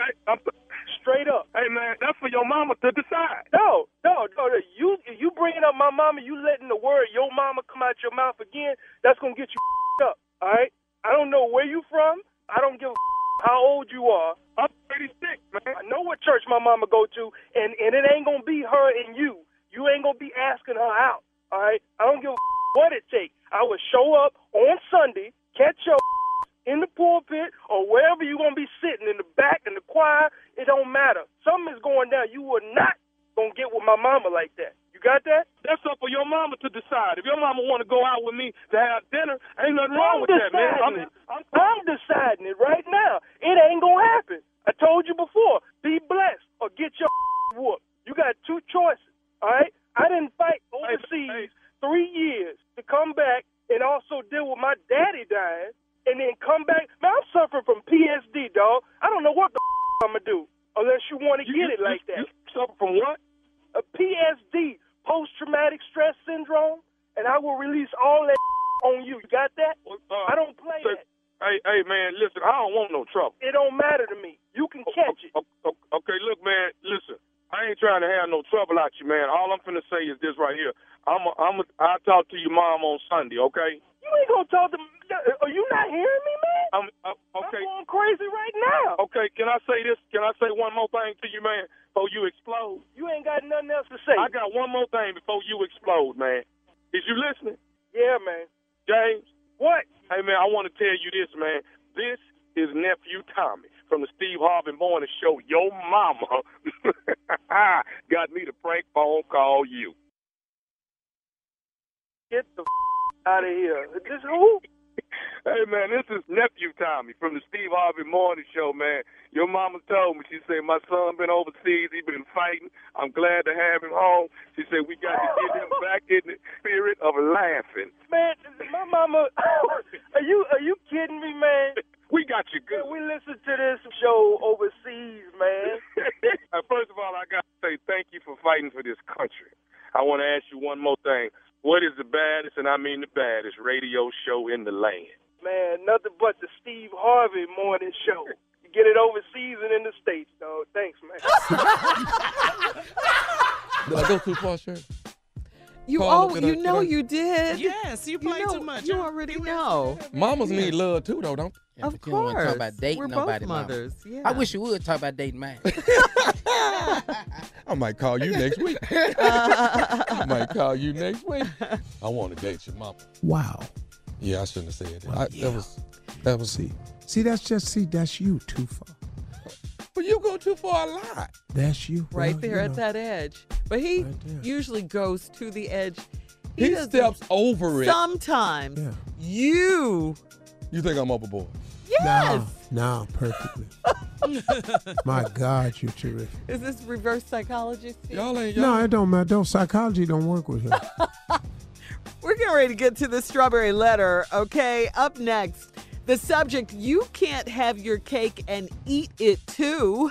Straight up. Hey man, that's for your mama to decide. No, no, no. no. You you bringing up my mama, you letting the word your mama come out your mouth again. That's gonna get you up. All right. I don't know where you from. I don't give a how old you are. I'm 36, man. I know what church my mama go to, and and it ain't gonna be her and you. You ain't gonna be asking her out. All right. I don't give a what it takes. I will show up on Sunday, catch your in the pulpit or wherever you're gonna be sitting in the back in the choir. It don't matter. Something is going down. You are not gonna get with my mama like that. You got that? That's up for your mama to decide. If your mama want to go out with me to have dinner, ain't nothing wrong I'm with that, man. I'm, it. I'm deciding it right now. It ain't gonna happen. I told you before. Be blessed or get your whooped. You got two choices. All right. I didn't fight overseas three years to come back and also deal with my daddy dying, and then come back. Man, I'm suffering from PSD, dog. I don't know what the I'm gonna do unless you want to get it like that. suffer from what? A PSD, post traumatic stress syndrome, and I will release all that on you. You got that? Uh, I don't play that. Hey, hey, man, listen, I don't want no trouble. It don't matter to me. You can catch it. Okay, look, man, listen. I ain't trying to have no trouble out you, man. All I'm finna say is this right here. I'm, a, I'm, a, I'll talk to your mom on Sunday, okay? You ain't gonna talk to. Are you not hearing me, man? I'm, uh, okay. I'm going crazy right now. Okay, can I say this? Can I say one more thing to you, man, before you explode? You ain't got nothing else to say. I got one more thing before you explode, man. Is you listening? Yeah, man. James? What? Hey, man, I want to tell you this, man. This is nephew Tommy from the Steve Harvey Morning Show. Your mama got me to prank phone call you. Get the out of here. This who? Hey man, this is nephew Tommy from the Steve Harvey Morning Show, man. Your mama told me, she said, my son been overseas, he been fighting. I'm glad to have him home. She said, we got to get him back in the spirit of laughing. Man, my mama, are you are you kidding me, man? We got you good. We listen to this show overseas, man. First of all, I got to say thank you for fighting for this country. I want to ask you one more thing. What is the baddest, and I mean the baddest, radio show in the land? Man, nothing but the Steve Harvey Morning Show. You get it overseas and in the States, though. Thanks, man. Did I go too far, Shirley? You Paula, oh, did I- you know I- you did. Yes, you play know, too much. You already know. Mamas need love too, though, don't Yeah, Of but you don't want talk about dating We're both nobody, mama. mothers, yeah. I wish you would talk about dating mine. I might call you next week. I might call you next week. I want to date your mama. Wow. Yeah, I shouldn't have said that. Well, I, yeah. That was that was See, see, that's just see, that's you too far. But you go too far a lot. That's you. right Well, there you at know. that edge. But he Right usually goes to the edge. He, doesn't- steps over it. Sometimes Yeah. you. You think I'm overboard? Yes. No, no, perfectly. My God, you're terrific. Is this reverse psychology? Steve? Y'all ain't No, y'all. No, it don't matter. Don't psychology don't work with him. We're getting ready to get to the strawberry letter, okay? Up next, the subject you can't have your cake and eat it too.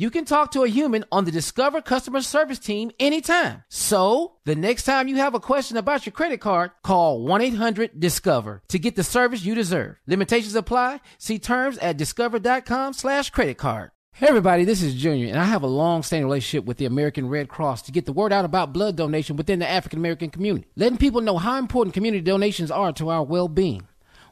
You can talk to a human on the Discover customer service team anytime. So, the next time you have a question about your credit card, call 1-800-DISCOVER to get the service you deserve. Limitations apply. See terms at discover.com slash credit card. Hey everybody, this is Junior, and I have a long-standing relationship with the American Red Cross to get the word out about blood donation within the African American community, letting people know how important community donations are to our well-being.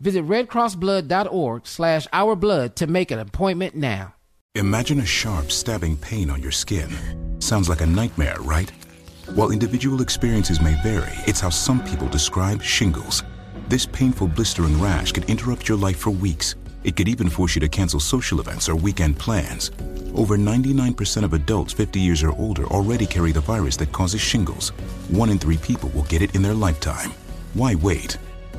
Visit redcrossblood.org slash our blood to make an appointment now. Imagine a sharp, stabbing pain on your skin. Sounds like a nightmare, right? While individual experiences may vary, it's how some people describe shingles. This painful, blistering rash could interrupt your life for weeks. It could even force you to cancel social events or weekend plans. Over 99% of adults 50 years or older already carry the virus that causes shingles. One in three people will get it in their lifetime. Why wait?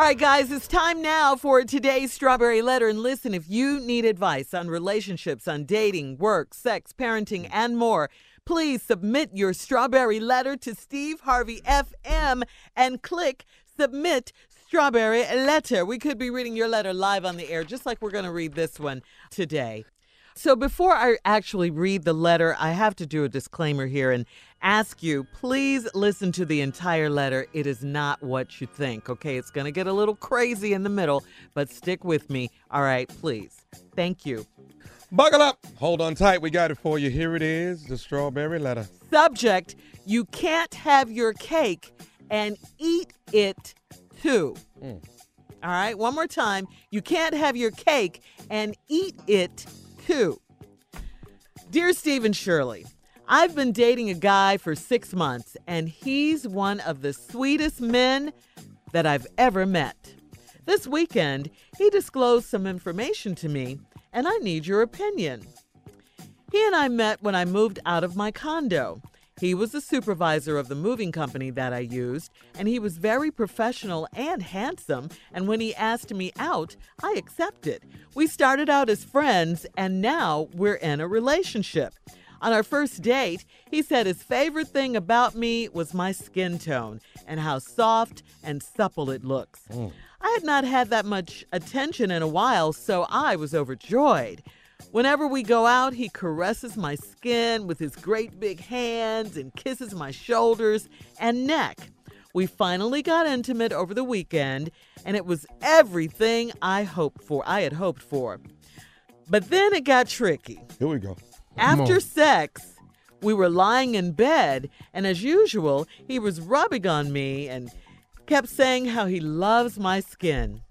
All right, guys, it's time now for today's Strawberry Letter. And listen, if you need advice on relationships, on dating, work, sex, parenting, and more, please submit your Strawberry Letter to Steve Harvey FM and click Submit Strawberry Letter. We could be reading your letter live on the air, just like we're going to read this one today. So before I actually read the letter, I have to do a disclaimer here and ask you, please listen to the entire letter. It is not what you think, okay? It's going to get a little crazy in the middle, but stick with me. All right, please. Thank you. Buckle up. Hold on tight. We got it for you. Here it is the strawberry letter. Subject You can't have your cake and eat it too. Mm. All right, one more time. You can't have your cake and eat it too. Dear Stephen Shirley, I've been dating a guy for six months, and he's one of the sweetest men that I've ever met. This weekend, he disclosed some information to me, and I need your opinion. He and I met when I moved out of my condo. He was the supervisor of the moving company that I used, and he was very professional and handsome. And when he asked me out, I accepted. We started out as friends, and now we're in a relationship. On our first date, he said his favorite thing about me was my skin tone and how soft and supple it looks. Mm. I had not had that much attention in a while, so I was overjoyed. Whenever we go out, he caresses my skin with his great big hands and kisses my shoulders and neck. We finally got intimate over the weekend, and it was everything I hoped for. I had hoped for. But then it got tricky. Here we go. After sex, we were lying in bed, and as usual, he was rubbing on me and kept saying how he loves my skin.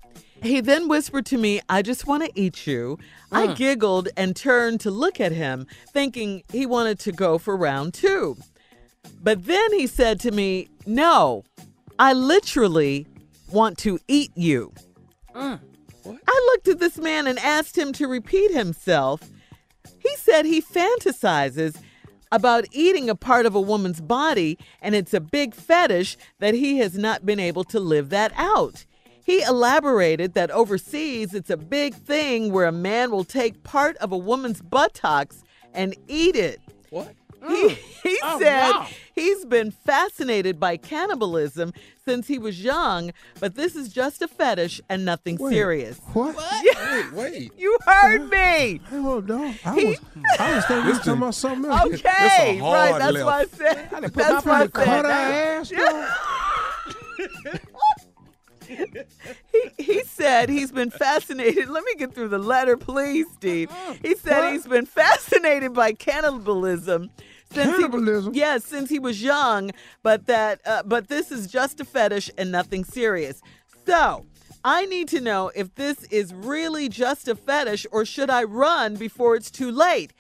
He then whispered to me, I just want to eat you. I Mm. giggled and turned to look at him, thinking he wanted to go for round two. But then he said to me, No, I literally want to eat you. I looked at this man and asked him to repeat himself. He said he fantasizes about eating a part of a woman's body, and it's a big fetish that he has not been able to live that out. He elaborated that overseas it's a big thing where a man will take part of a woman's buttocks and eat it. What? He, he Oh, said wow. He's been fascinated by cannibalism since he was young, but this is just a fetish and nothing Wait, serious. What? Yeah. Wait, wait. You heard me. Hold on. I was, I was thinking you talking about something else. Okay, right. That's left. why I said. I done put That's my why I foot in the said. cut her ass, he, he said he's been fascinated. Let me get through the letter, please, Steve. Uh-huh. He said What? he's been fascinated by cannibalism. Since Cannibalism? He, yes, since he was young, but that uh, but this is just a fetish and nothing serious. So, I need to know if this is really just a fetish or should I run before it's too late?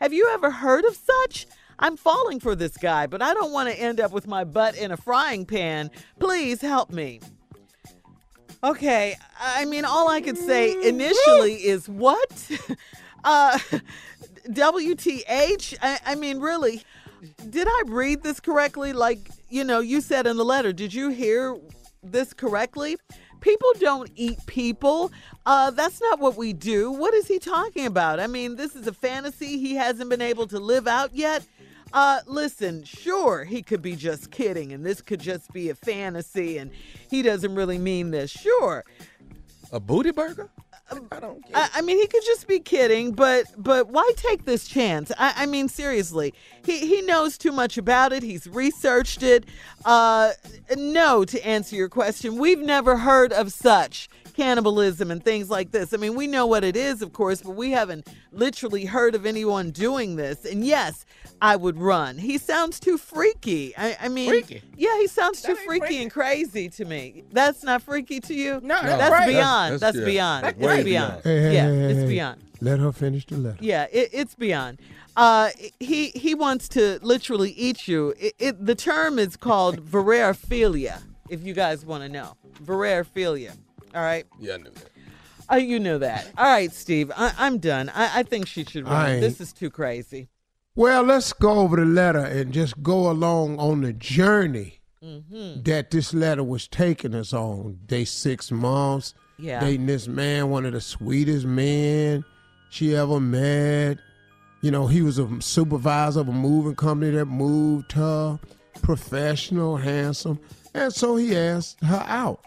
Have you ever heard of such? I'm falling for this guy, but I don't want to end up with my butt in a frying pan. Please help me. Okay, I mean, all I could say initially is what? uh, WTH? I, I mean, really, did I read this correctly? Like, you know, you said in the letter, did you hear this correctly? People don't eat people. Uh, that's not what we do. What is he talking about? I mean, this is a fantasy he hasn't been able to live out yet. Uh, listen, sure, he could be just kidding, and this could just be a fantasy, and he doesn't really mean this. Sure. A booty burger? I don't I, I mean, he could just be kidding, but but why take this chance? I, I mean, seriously, he he knows too much about it. He's researched it. Uh, no, to answer your question, we've never heard of such cannibalism and things like this. I mean, we know what it is, of course, but we haven't literally heard of anyone doing this. And yes, I would run. He sounds too freaky. I, I mean, Freaky? yeah, he sounds too freaky, and crazy to me. That's not freaky to you. No, that's, that's right. beyond. That's, That's- that's- beyond. that's It's way beyond. Hey, hey, yeah, hey, it's hey. beyond. Let her finish the letter. Yeah, it, it's beyond. Uh, he he wants to literally eat you. It, it, the term is called vererophilia. If you guys want to know, veraphilia. All right. Yeah, I knew that. Oh, you knew that. All right, Steve. I, I'm done. I, I think she should I run. This is too crazy. Well, let's go over the letter and just go along on the journey Mm-hmm. that this letter was taking us on. Day six months, Yeah. dating this man, one of the sweetest men she ever met. You know, he was a supervisor of a moving company that moved her, professional, handsome. And so he asked her out.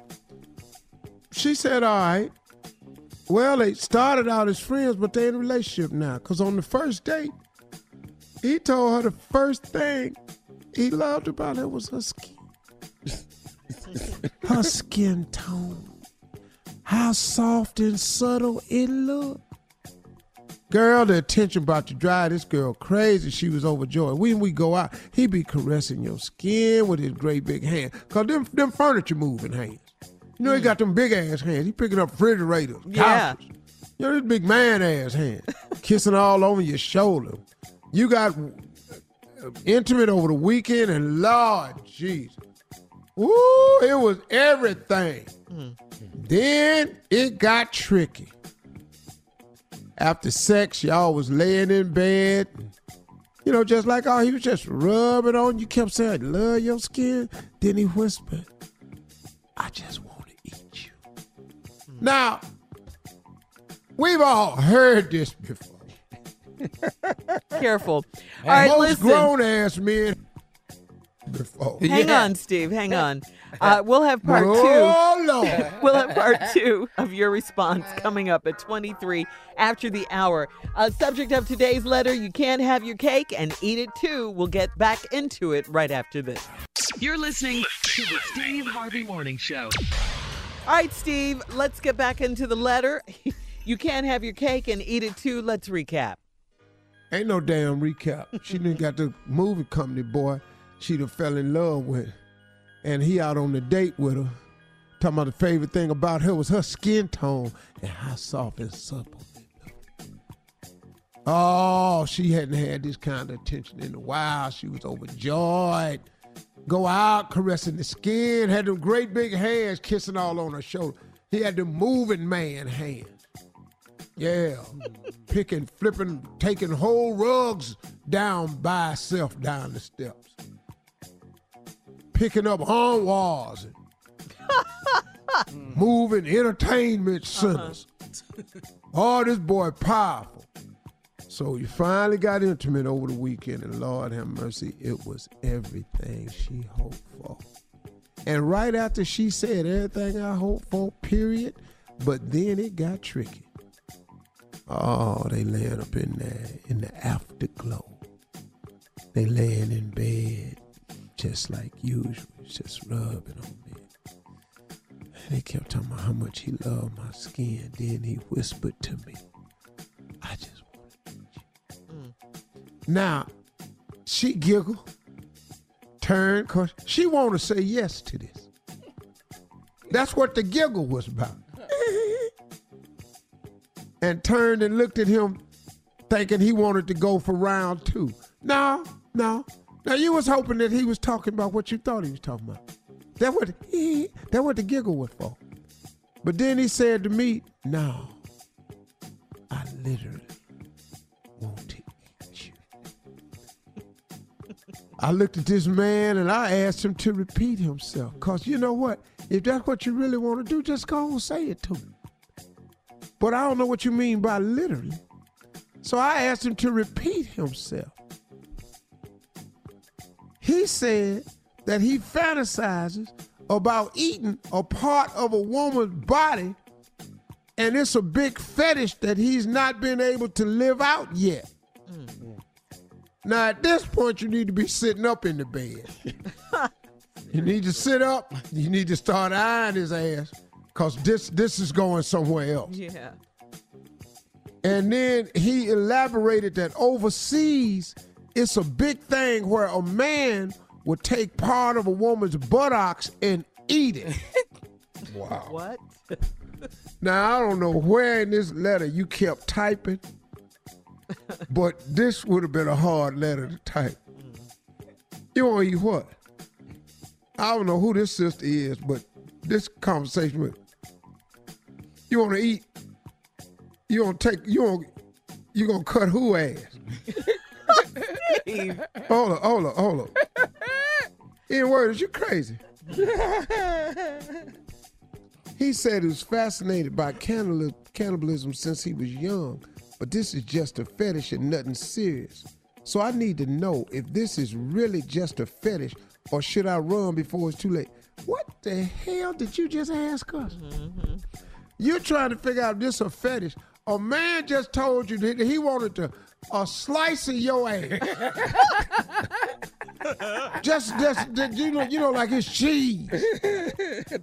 She said, All right. Well, they started out as friends, but they're in a relationship now. Because on the first date, he told her the first thing he loved about her was her skin. her skin tone. How soft and subtle it looked. Girl, the attention about to drive this girl crazy. She was overjoyed. When we go out, he be caressing your skin with his great big hand. Cause them them furniture moving hands. You know he got them big ass hands. He picking up refrigerators, Yeah. couches. You know this big man ass hand, kissing all over your shoulder. You got intimate over the weekend, and Lord Jesus, woo, it was everything. Mm. Then it got tricky. After sex, y'all was laying in bed. You know, just like oh, he was just rubbing on you, kept saying, love your skin. Then he whispered, I just want to eat you. Now, we've all heard this before. Careful. All right, Most listen. grown ass men before. Hang on, Steve. Hang on. Uh, we'll have part two. Oh, Lord. we'll have part two of your response coming up at 23 after the hour. Uh, subject of today's letter you can't have your cake and eat it too. We'll get back into it right after this. You're listening to the Steve Harvey Morning Show. All right, Steve, let's get back into the letter. you can't have your cake and eat it too. Let's recap. Ain't no damn recap. She done got the movie company boy she done fell in love with. And he out on the date with her. Talking about the favorite thing about her was her skin tone and how soft and supple. Oh, she hadn't had this kind of attention in a while. She was overjoyed. Go out caressing the skin, had them great big hands kissing all on her shoulder. He had the moving man hands. Yeah, picking, flipping, taking whole rugs down by herself down the steps, picking up armoires, walls, moving entertainment uh-huh. centers. Oh, this boy powerful. So you finally got intimate over the weekend, and Lord have mercy, it was everything she hoped for. And right after she said everything I hoped for, period, but then it got tricky. Oh, they laying up in there in the afterglow. They laying in bed just like usual, just rubbing on me. And they kept talking about how much he loved my skin. Then he whispered to me, I just Now, she giggled, turned, cause she want to say yes to this. That's what the giggle was about. and turned and looked at him thinking he wanted to go for round two. No, no. Now you was hoping that he was talking about what you thought he was talking about. That what he that what the giggle was for. But then he said to me, No, I literally I looked at this man and I asked him to repeat himself. Cause you know what? If that's what you really want to do, just go and say it to me. But I don't know what you mean by literally. So I asked him to repeat himself. He said that he fantasizes about eating a part of a woman's body, and it's a big fetish that he's not been able to live out yet. Mm. Now, at this point, you need to be sitting up in the bed. you need to sit up. You need to start eyeing his ass, cause this this is going somewhere else. Yeah. And then he elaborated that overseas, it's a big thing where a man would take part of a woman's buttocks and eat it. wow. What? Now, I don't know where in this letter you kept typing, but this would have been a hard letter to type. You want to eat what? I don't know who this sister is, but this conversation with you want to eat. You gonna take you gonna you gonna cut who ass? hold on, hold on, hold on. In words, you crazy. He said he was fascinated by cannibalism since he was young, but this is just a fetish and nothing serious. So I need to know if this is really just a fetish or should I run before it's too late? What the hell did you just ask us? Mm-hmm. You're trying to figure out if this a fetish. A man just told you that he wanted to a slice of your ass. just, just, you know, you know, like it's cheese,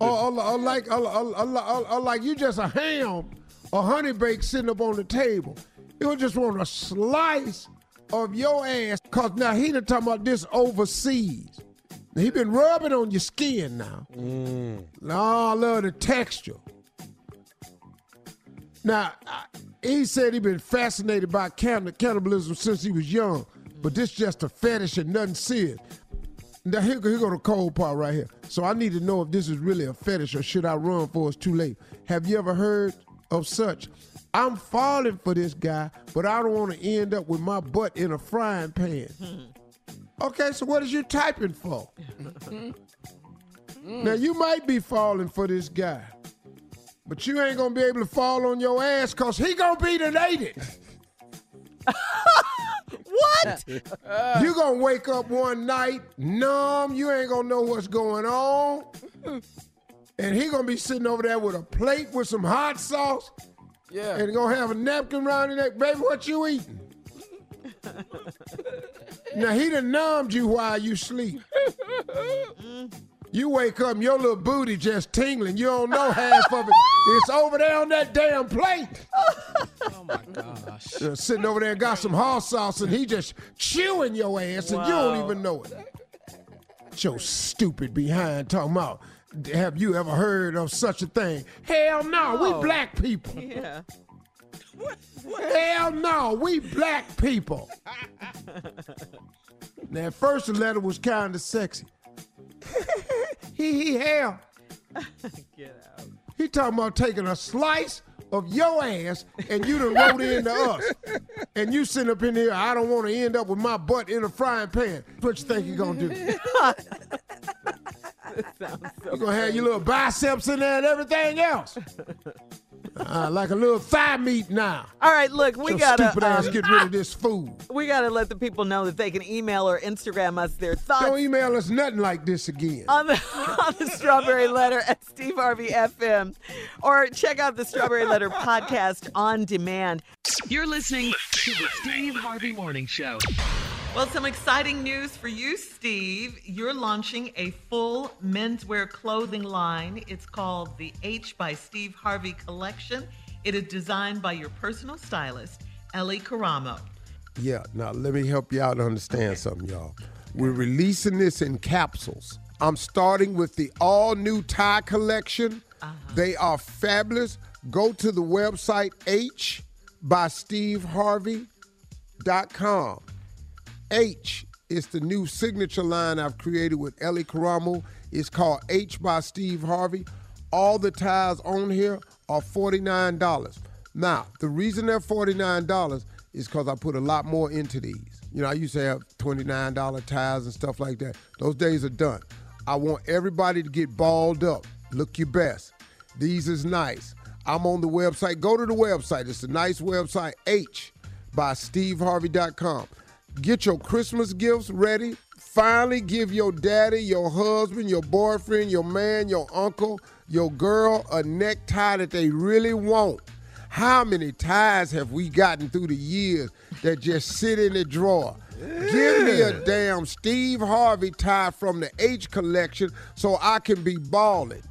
or, or, or like, or- or like you just a ham, or honey bake sitting up on the table. You just want a slice of your ass, cause now he done talking about this overseas. Now, he been rubbing on your skin now. Mm. No, I love the texture. Now, I- he said he been fascinated by canni- cannibalism since he was young, but this just a fetish and nothing serious. Now, here, here go the cold part right here. So I need to know if this is really a fetish or should I run for it's too late. Have you ever heard of such? I'm falling for this guy, but I don't want to end up with my butt in a frying pan. Okay, so what is you typing for? Now you might be falling for this guy, but you ain't gonna be able to fall on your ass cause he gonna be donated. what? you gonna wake up one night numb, you ain't gonna know what's going on. And he gonna be sitting over there with a plate with some hot sauce. Yeah. And gonna have a napkin around his neck. Baby, what you eating? now he done numbed you while you sleep. You wake up and your little booty just tingling. You don't know half of it. It's over there on that damn plate. Oh my gosh. Uh, sitting over there and got some hot sauce and he just chewing your ass and you don't even know it. Your stupid behind talking about, have you ever heard of such a thing? Hell no, we oh. black people. Yeah. Hell no, we black people. now, at first the letter was kind of sexy. he he hell. Get out. He talking about taking a slice of your ass and you done wrote into us. And you sitting up in here, I don't want to end up with my butt in a frying pan. What you think you gonna do? you gonna have your little biceps in there and everything else. Uh, like a little thigh meat now. All right, look, we Your gotta stupid ass um, get rid of this food. we gotta let the people know that they can email or Instagram us their thoughts Don't email us nothing like this again. on the on the Strawberry Letter at Steve Harvey FM, or check out the Strawberry Letter podcast on demand. You're listening to the Steve Harvey Morning Show. Well, some exciting news for you, Steve. You're launching a full menswear clothing line. It's called the H by Steve Harvey Collection. It is designed by your personal stylist, Elly Karamoh. Yeah, now let me help you out and understand something, y'all. We're releasing this in capsules. I'm starting with the all new tie collection. Uh-huh. They are fabulous. Go to the website H by Steve Harvey.com. H is the new signature line I've created with Elly Karamoh. It's called H by Steve Harvey. All the ties on here are $49. Now, the reason they're $49 is because I put a lot more into these. You know, I used to have $29 ties and stuff like that. Those days are done. I want everybody to get balled up. Look your best. These is nice. I'm on the website. Go to the website. It's a nice website, H by SteveHarvey.com. Get your Christmas gifts ready finally give your daddy, your husband, your boyfriend, your man, your uncle, your girl a necktie that they really want. How many ties have we gotten through the years that just sit in the drawer? Give me a damn Steve Harvey tie from the H collection so I can be balling.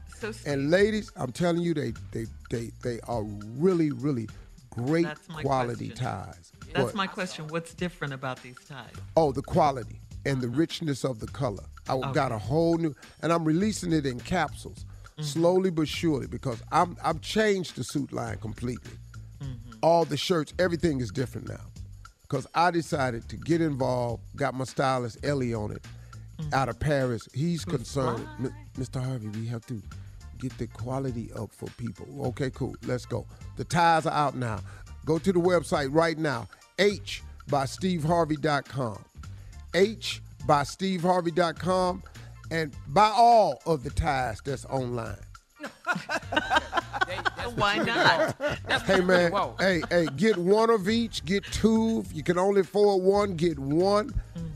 and ladies, I'm telling you, they they they they are really really great quality question. ties. That's But- my question. What's different about these ties? Oh, the quality and the richness of the color. I got a whole new, and I'm releasing it in capsules, mm-hmm. slowly but surely, because I'm I've changed the suit line completely. Mm-hmm. All the shirts, everything is different now, because I decided to get involved. Got my stylist Elly on it, mm-hmm. out of Paris. He's concerned, "M- Mr. Harvey. We have to get the quality up for people. Okay, cool. Let's go. The ties are out now. Go to the website right now. H by SteveHarvey.com. H by SteveHarvey.com and buy all of the ties that's online. Why not? Hey man, Whoa. hey, hey, get one of each, get two. If you can only afford one, get one.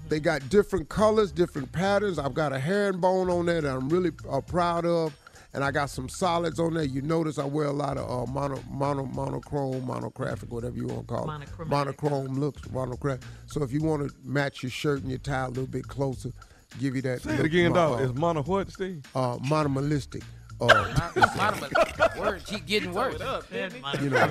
They got different colors, different patterns. I've got a herringbone on there that I'm really uh, proud of. And I got some solids on there. You notice I wear a lot of uh, mono, mono, monochrome, monographic, whatever you want to call it. Monochrome looks, monographic. So if you want to match your shirt and your tie a little bit closer, give you that. Say it again, mo- dog. uh, It's mono what, Steve? Uh, monomalistic. Uh, Word keep getting worse. you know,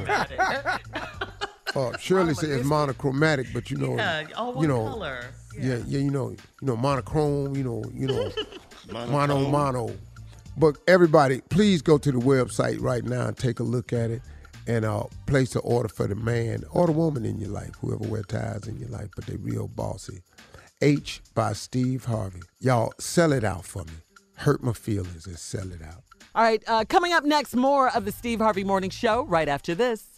uh, Shirley says it's monochromatic, but you know, Yeah, all one you know, color. Yeah. yeah, you know, you know, monochrome, you know, you know, mono, Monochrome. mono. But everybody, please go to the website right now and take a look at it, and uh, place an order for the man or the woman in your life, whoever wear ties in your life, but they real bossy. H by Steve Harvey. Y'all sell it out for me. Hurt my feelings and sell it out. All right, uh, coming up next, more of the Steve Harvey Morning Show right after this.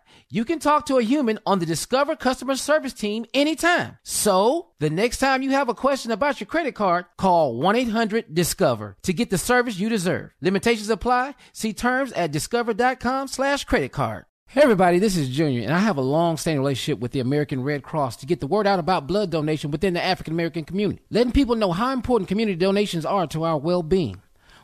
You can talk to a human on the Discover customer service team anytime. So, the next time you have a question about your credit card, call 1 800 Discover to get the service you deserve. Limitations apply. See terms at discover.com/slash credit card. Hey everybody, this is Junior, and I have a long-standing relationship with the American Red Cross to get the word out about blood donation within the African American community, letting people know how important community donations are to our well-being.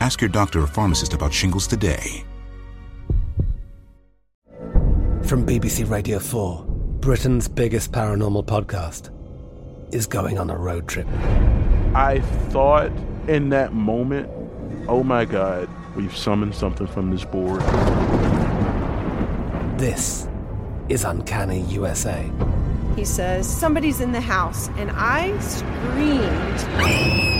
Ask your doctor or pharmacist about shingles today. From BBC Radio 4, Britain's biggest paranormal podcast is going on a road trip. I thought in that moment, oh my God, we've summoned something from this board. This is Uncanny USA. He says, Somebody's in the house, and I screamed.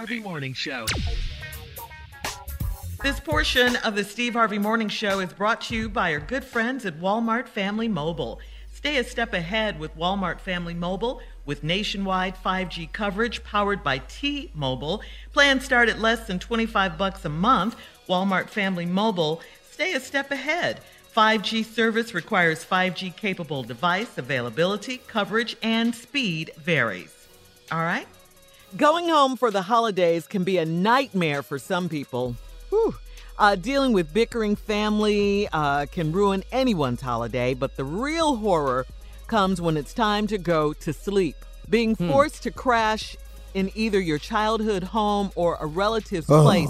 Harvey Morning Show. This portion of the Steve Harvey Morning Show is brought to you by our good friends at Walmart Family Mobile. Stay a step ahead with Walmart Family Mobile with nationwide 5G coverage powered by T-Mobile. Plans start at less than 25 bucks a month. Walmart Family Mobile, stay a step ahead. 5G service requires 5G capable device availability, coverage, and speed varies. All right? Going home for the holidays can be a nightmare for some people. Whew. Uh, dealing with bickering family uh, can ruin anyone's holiday, but the real horror comes when it's time to go to sleep. Being Hmm. forced to crash in either your childhood home or a relative's Oh, place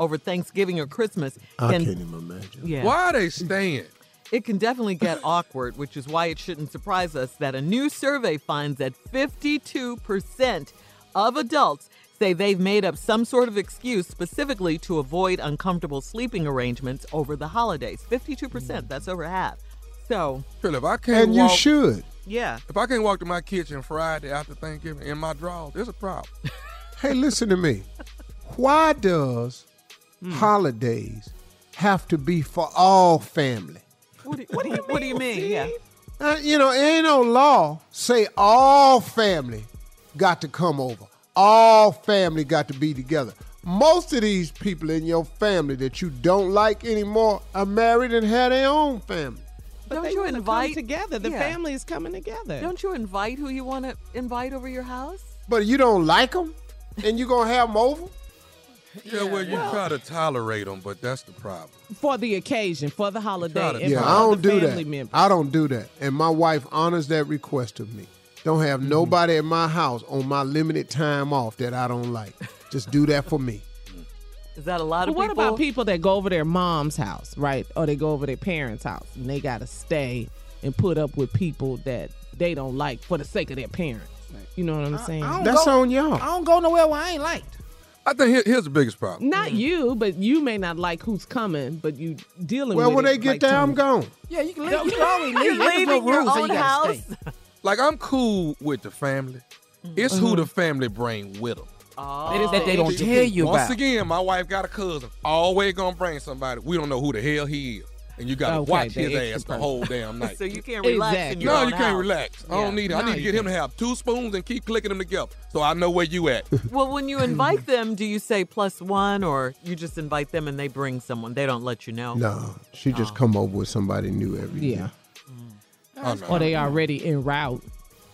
over Thanksgiving or Christmas I can can't even imagine. Yeah. Why are they staying? It can definitely get awkward, which is why it shouldn't surprise us that a new survey finds that 52% of adults say they've made up some sort of excuse specifically to avoid uncomfortable sleeping arrangements over the holidays. 52%, that's over half. So, Philip, I can't And you should. yeah. If I can't walk to my kitchen Friday after Thanksgiving in my drawers, there's a problem. Hey, listen to me. Why does Hmm. holidays have to be for all family? What do, what do you, what do you mean? Yeah. Uh, you know, ain't no law say all family got to come over. All family got to be together. Most of these people in your family that you don't like anymore are married and have their own family. But Don't they you wanna come invite together? The Yeah. family is coming together. Don't you invite who you want to invite over your house? But you don't like them, and you gonna have them over? Yeah, well, you try to tolerate them, but that's the problem. for the occasion, for the holiday, to- Yeah, I don't do that. members. I don't do that, and my wife honors that request of me. Don't have Mm-hmm. nobody at my house on my limited time off that I don't like. Just do that for me. Is that a lot But of what people? What about people that go over their mom's house, right? Or they go over their parents' house and they got to stay and put up with people that they don't like for the sake of their parents. You know what I'm saying? I don't That's go- on y'all. I don't go nowhere where I ain't liked. I think here, here's the biggest problem. Not you, but you may not like who's coming, but you dealing Well, with Well, when it they get like there, I'm gone. Yeah, you can leave. You can always leave. You're leaving your own house? Stay. Like I'm cool with the family. It's Mm-hmm. who the family bring with them. That is that they don't tell you about. Once about. again, my wife got a cousin. Always gonna bring somebody. We don't know who the hell he is, and you gotta Okay, watch his extra ass the whole damn night. so you can't relax in Exactly. your no, own you can't house. relax. I Yeah. don't need it. I need to you get him to have two spoons and keep clicking them together, so I know where you at. Well, when you invite them, do you say plus one, or you just invite them and they bring someone? They don't let you know. No, she just come over with somebody new every Yeah. year. Oh, no. Or they already en route.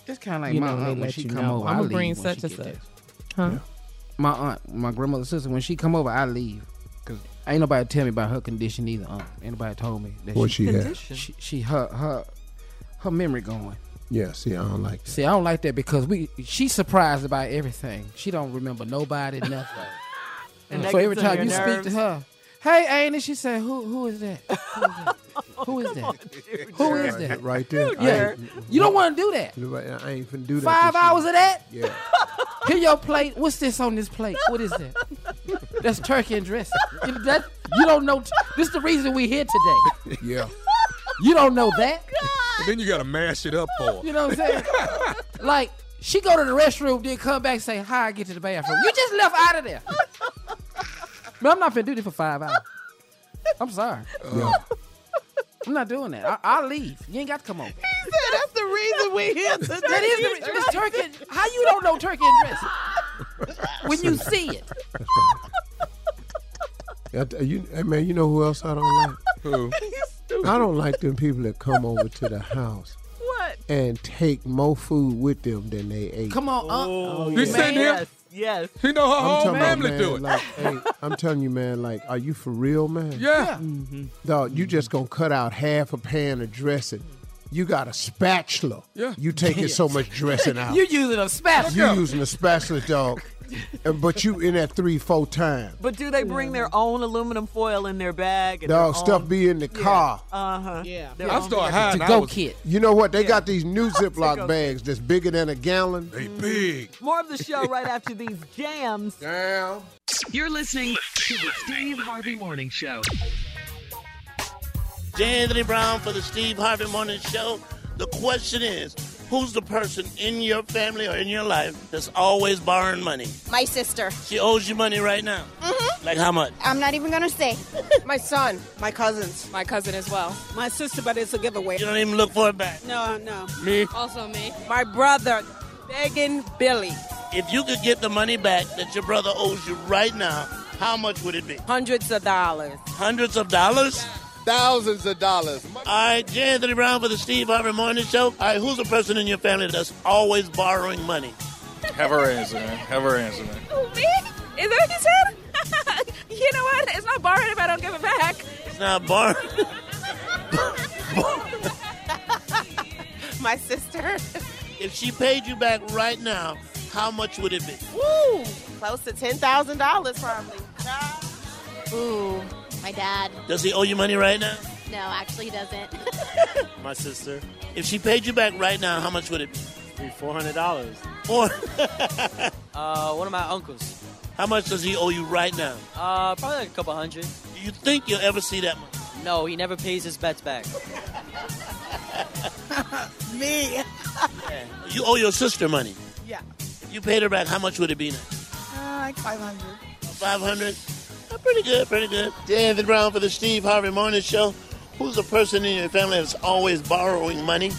It's kind of like You my know, they aunt when she come know. over. I I'ma bring such and such. there. Huh? My aunt, my grandmother's sister, when she come over, I leave. Cause ain't nobody tell me about her condition either. Aunt. Ain't nobody told me that What she had? She, she her her her memory going. Yeah, see, I don't like that. See, I don't like that because we she's surprised about everything. She don't remember nobody, nothing. And so every time your you speak to her, hey, Ain't she said, who who is that? Who is that? Who is that? Right, right there. Yeah, you don't want to do that. I ain't finna do that. Five this hours year. of that. Yeah. Here your plate. What's this on this plate? What is that? That's turkey and dressing. You- That you don't know. This is the reason we here today. Yeah. You don't know that. And then you gotta mash it up for. her. You know what I'm saying? like she go to the restroom, then come back and say, "Hi, I get to the bathroom." You just left out of there. But I'm not finna do this for five hours. I'm sorry. Yeah. I'm not doing that. I, I'll leave. You ain't got to come over. That's the reason we here today. That is the re- this turkey. How you don't know turkey and dressing when you see it? Yeah, you, hey man, you know who else I don't like? Who? I don't like them people that come over to the house What? and take more food with them than they ate. Come on, uh, Oh, You sitting here? Yes, yes. She know her I'm whole talking about, family man, do it. Like, hey, I'm telling you, man. Like, are you for real, man? yeah. Mm-hmm. Dog, you just gonna cut out half a pan of dressing. You got a spatula. Yeah. You taking so much dressing out. you using a spatula. You using a spatula, dog. And but you in that three, four times. But do they bring their own aluminum foil in their bag? and Dog, their stuff own- be in the car. Uh huh. Yeah. I start hiding. I Go was- You know what? They got these new Ziploc bags that's bigger than a gallon. They big. More of the show right after these jams. Damn. You're listening to the Steve Harvey Morning Show. J. Anthony Brown for the Steve Harvey Morning Show. The question is, who's the person in your family or in your life that's always borrowing money? My sister. She owes you money right now. Mm-hmm. Like how much? I'm not even gonna say. My son, my cousins, my cousin as well. My sister, but it's a giveaway. You don't even look for it back. No, no. Me? Also me. My brother, begging Billy. If you could get the money back that your brother owes you right now, how much would it be? Hundreds of dollars. Hundreds of dollars? Thousands of dollars. All right, J. Anthony Brown for the Steve Harvey Morning Show. All right, who's the person in your family that's always borrowing money? Have her answer, man. Have her answer, man. Who, me? Is that what you said? you know what? It's not borrowed if I don't give it back. It's not borrowing. My sister. If she paid you back right now, how much would it be? Woo! Close to ten thousand dollars, probably. Ooh, my dad. Does he owe you money right now? No, actually, he doesn't. My sister. If she paid you back right now, how much would it be? Four hundred dollars. Four. uh, one of my uncles. How much does he owe you right now? Uh, probably like a couple hundred. Do you think you'll ever see that money? No, he never pays his bets back. Me. You owe your sister money. Yeah. If you paid her back, how much would it be now? Uh, like five hundred. 500 Uh, Pretty good, pretty good. J. Anthony Brown for the Steve Harvey Morning Show. Who's the person in your family that's always borrowing money?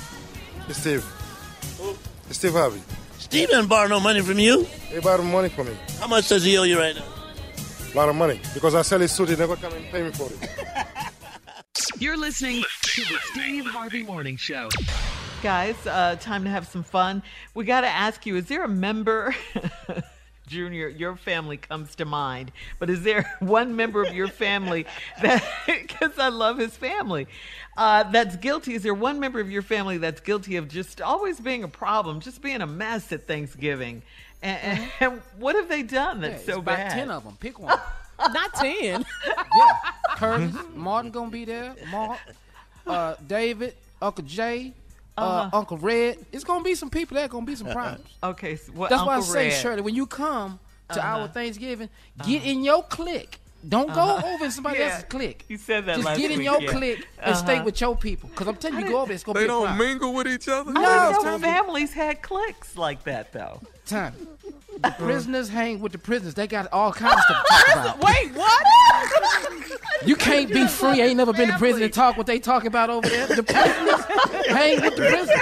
Steve. Steve Harvey. Steve didn't borrow no money from you. He borrowed money from me. How much does he owe you right now? A lot of money. Because I sell his suit, he never come and pay me for it. You're listening to the Steve Harvey Morning Show. Guys, uh, time to have some fun. We got to ask you is there a member, Junior, your family comes to mind, but is there one member of your family that, because I love his family, uh, that's guilty? Is there one member of your family that's guilty of just always being a problem, just being a mess at Thanksgiving? And, and, and what have they done that's it's so about bad? ten of them. Pick one. Not ten. yeah, Curtis, Martin gonna be there. Mark, uh, David, Uncle Jay, uh, Uh-huh. Uncle Red. It's gonna be some people there. Gonna be some problems. Okay, so what, That's why I Uncle say, Red? Shirley, when you come to Uh-huh. our Thanksgiving, get in your clique. Don't Uh-huh. go over in somebody Yeah, else's clique. You said that Just last get in week, your yeah. clique and stay Uh-huh. with your people. Because I'm telling you, go over there, it's gonna They be a don't mingle with each other. No, didn't families had cliques like that, though. Time. The prisoners hang with the prisoners. They got all kinds of stuff to talk about. Wait, what? You can't be free. Ain't never been to prison and talk what they talk about over there. The prisoners hang with the prisoners.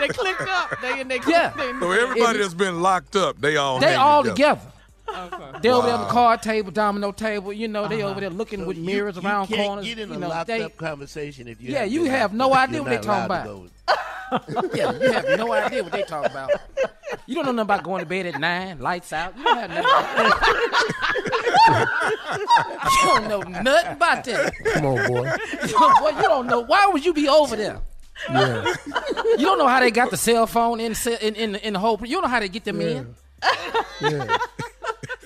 they clicked up. They and they Yeah. They, So everybody that's been locked up, they all They hang all together. Together. They over there on the card table, domino table. You know, they over uh-huh. there looking with mirrors you around can't corners. get in a you know, locked they, up conversation if you Yeah, haven't you have no idea what they not talking about. yeah, you have no idea what they talk about. You don't know nothing about going to bed at nine, lights out. You don't have nothing. you don't know nothing about that. Come on, boy. You don't, boy, you don't know. Why would you be over there? Yeah. You don't know how they got the cell phone in in in, in the hole. You don't know how they get them in. Yeah.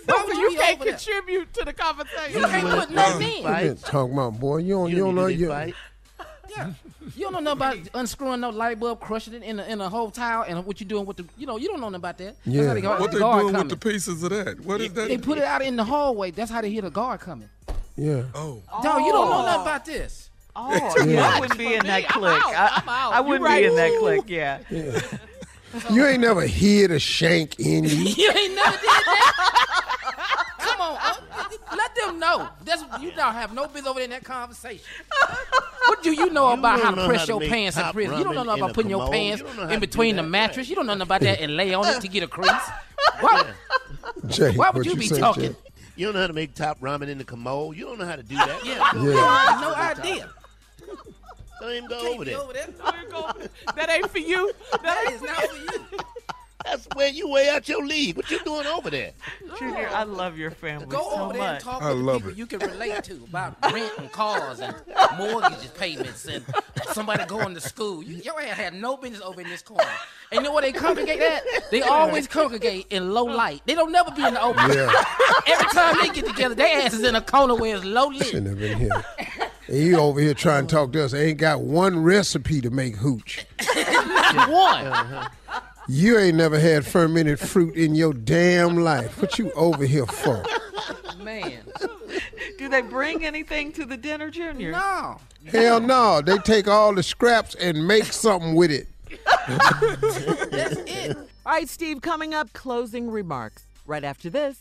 Why would you, you can't contribute to the conversation. You can't put nothing You in. been talking about, boy. You don't, you, You don't don't know. You. Yeah. You don't know nothing about unscrewing no light bulb, crushing it in a, in a whole tile, and what you doing with the. You know, you don't know nothing about that. That's Yeah. how they got What the they guard doing coming. with the pieces of that? What is that? They put it out in the hallway. That's how they hear the guard coming. yeah. Oh, Dog, you don't know nothing oh. about this. Oh, yeah. I wouldn't be in that I'm clique. out. I, I'm out. I wouldn't right. be in that clique, yeah. Yeah. You ain't never hid a shank in you. You ain't never did that. Come on, uh, let them know. That's you don't have no business over there in that conversation. What do you know You about how to press how to your pants in prison? You don't know nothing about a putting your pants You don't know how in between the that. mattress. You don't know nothing about that and lay on it to get a crease. Why, Jay, why would what you be say, talking? Jay? You don't know how to make top ramen in the commode. You don't know how to do that. Yeah, Yeah. you have no idea. Don't even go Can't over be there. over there. that ain't for you. That is not for you. That's where you way out your league. What you doing over there? Junior, I love your family Go so over there and much. talk I with the love people it. you can relate to about rent and cars and mortgages payments and somebody going to school. You, your ass had no business over in this corner. And you know where they congregate at? They always congregate in low light. They don't never be in the open. Yeah. Every time they get together, their ass is in a corner where it's low lit. Shouldn't have been here. And you over here trying to talk to us. They Ain't got one recipe to make hooch. Not one. Uh-huh. You ain't never had fermented fruit in your damn life. What you over here for? Man. Do they bring anything to the dinner, Junior? No. Hell no. They take all the scraps and make something with it. That's it. All right, Steve, coming up, closing remarks right after this.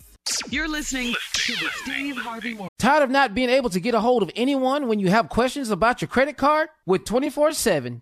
You're listening to the Steve Harvey Morning. Tired of not being able to get a hold of anyone when you have questions about your credit card? With 24 7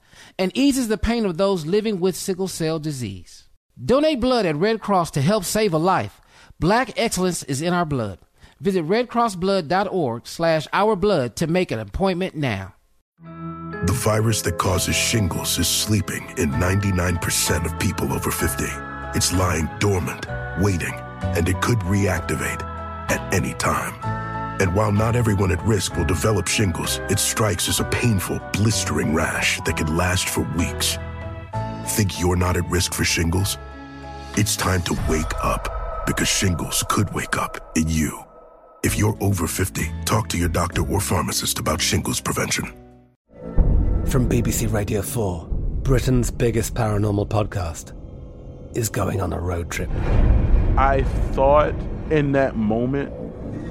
and eases the pain of those living with sickle cell disease. Donate blood at Red Cross to help save a life. Black excellence is in our blood. Visit redcrossblood.org slash ourblood to make an appointment now. The virus that causes shingles is sleeping in 99% of people over 50. It's lying dormant, waiting, and it could reactivate at any time. And while not everyone at risk will develop shingles, it strikes as a painful, blistering rash that can last for weeks. Think you're not at risk for shingles? It's time to wake up because shingles could wake up in you. If you're over 50, talk to your doctor or pharmacist about shingles prevention. From BBC Radio 4, Britain's biggest paranormal podcast is going on a road trip. I thought in that moment,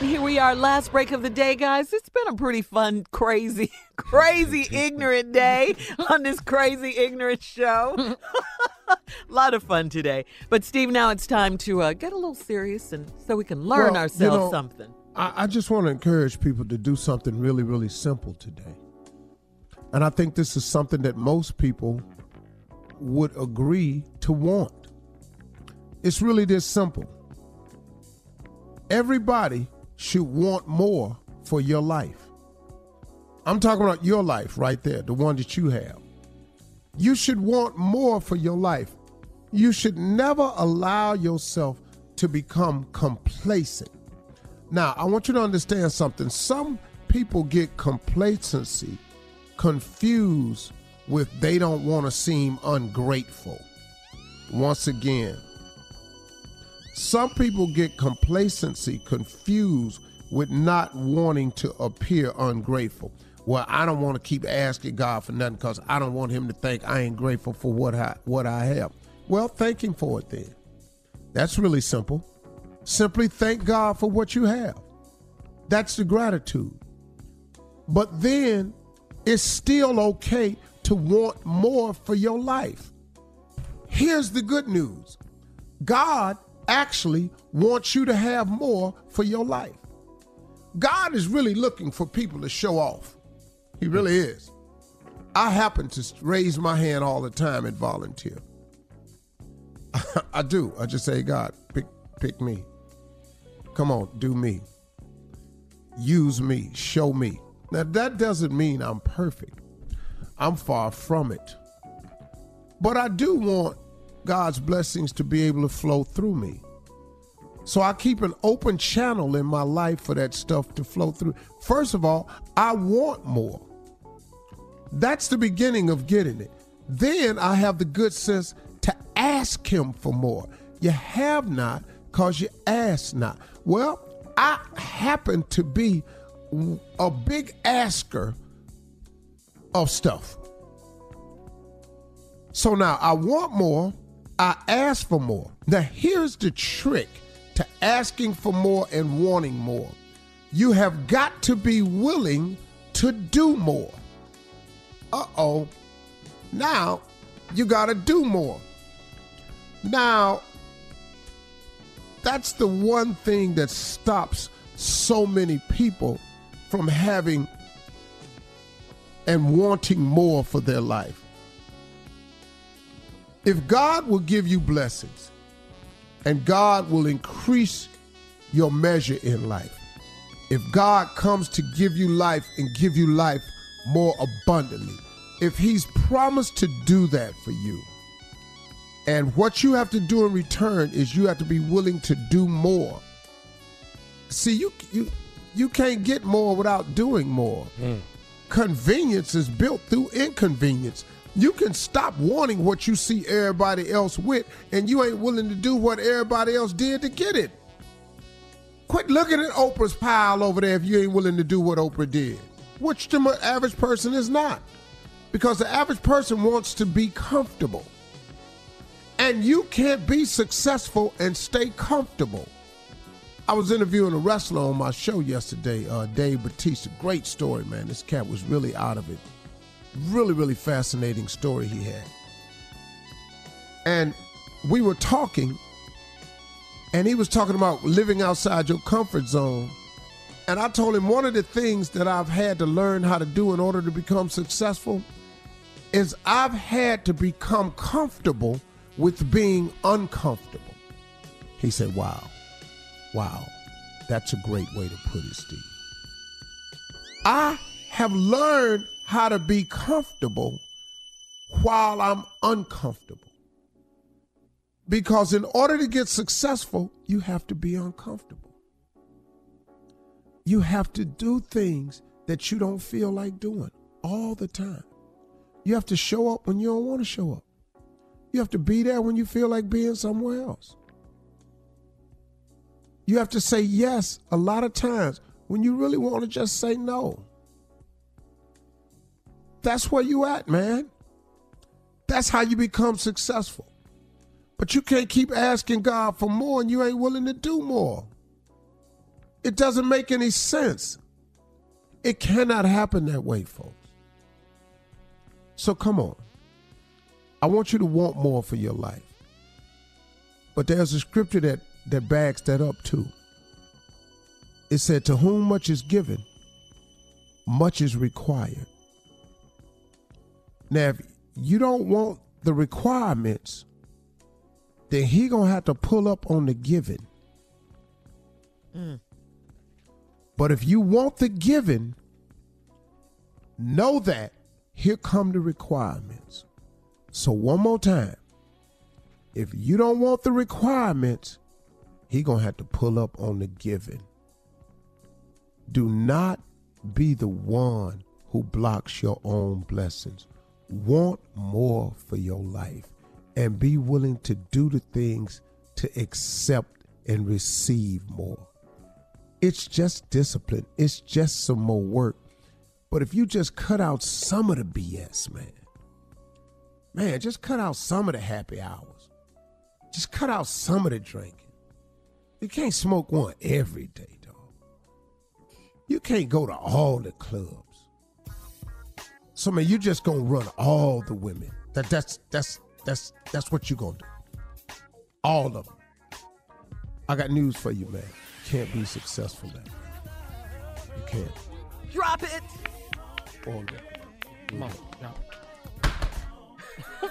Here we are, last break of the day, guys. It's been a pretty fun, crazy, crazy, ignorant day on this crazy, ignorant show. a lot of fun today. But, Steve, now it's time to uh, get a little serious and so we can learn Well, ourselves you know, something. I, I just want to encourage people to do something really, really simple today. And I think this is something that most people would agree to want. It's really this simple. Everybody should want more for your life. I'm talking about your life right there, the one that you have. You should want more for your life. You should never allow yourself to become complacent. Now, I want you to understand something. Some people get complacency confused with they don't want to seem ungrateful. Once again, some people get complacency confused with not wanting to appear ungrateful. well, I don't want to keep asking God for nothing because I don't want Him to think I ain't grateful for what I what I have. Well, thank Him for it then. That's really simple. Simply thank God for what you have. That's the gratitude. But then it's still okay to want more for your life. Here's the good news God actually wants you to have more for your life. God is really looking for people to show off. He really is. I happen to raise my hand all the time and volunteer. I do. I just say, God, pick pick me. Come on, do me. Use me, show me. Now that doesn't mean I'm perfect. I'm far from it. But I do want God's blessings to be able to flow through me. So I keep an open channel in my life for that stuff to flow through. First of all, I want more. That's the beginning of getting it. Then I have the good sense to ask Him for more. You have not because you ask not. Well, I happen to be a big asker of stuff. So now I want more, I ask for more. Now here's the trick to asking for more and wanting more. You have got to be willing to do more. Uh oh. Now you got to do more. Now, that's the one thing that stops so many people from having and wanting more for their life. If God will give you blessings and God will increase your measure in life, if God comes to give you life and give you life more abundantly, if He's promised to do that for you, and what you have to do in return is you have to be willing to do more. See, you you you can't get more without doing more. Mm. Convenience is built through inconvenience. You can stop wanting what you see everybody else with, and you ain't willing to do what everybody else did to get it. Quit looking at Oprah's pile over there if you ain't willing to do what Oprah did, which the average person is not. Because the average person wants to be comfortable. And you can't be successful and stay comfortable. I was interviewing a wrestler on my show yesterday, uh, Dave Batista. Great story, man. This cat was really out of it. Really, really fascinating story he had. And we were talking, and he was talking about living outside your comfort zone. And I told him one of the things that I've had to learn how to do in order to become successful is I've had to become comfortable with being uncomfortable. He said, Wow, wow, that's a great way to put it, Steve. I have learned how to be comfortable while I'm uncomfortable. Because in order to get successful, you have to be uncomfortable. You have to do things that you don't feel like doing all the time. You have to show up when you don't want to show up. You have to be there when you feel like being somewhere else. You have to say yes a lot of times when you really want to just say no. That's where you at, man. That's how you become successful. But you can't keep asking God for more and you ain't willing to do more. It doesn't make any sense. It cannot happen that way, folks. So come on. I want you to want more for your life. But there's a scripture that, that backs that up too. It said, To whom much is given, much is required. Now, if you don't want the requirements, then he gonna have to pull up on the giving. Mm. But if you want the giving, know that here come the requirements. So one more time. If you don't want the requirements, he to have to pull up on the giving. Do not be the one who blocks your own blessings. Want more for your life and be willing to do the things to accept and receive more. It's just discipline. It's just some more work. But if you just cut out some of the BS, man, man, just cut out some of the happy hours. Just cut out some of the drinking. You can't smoke one every day, dog. You can't go to all the clubs. So man, you just gonna run all the women. That that's that's that's that's what you gonna do. All of them. I got news for you, man. You can't be successful that way. You can't. Drop it. All of them. Come on,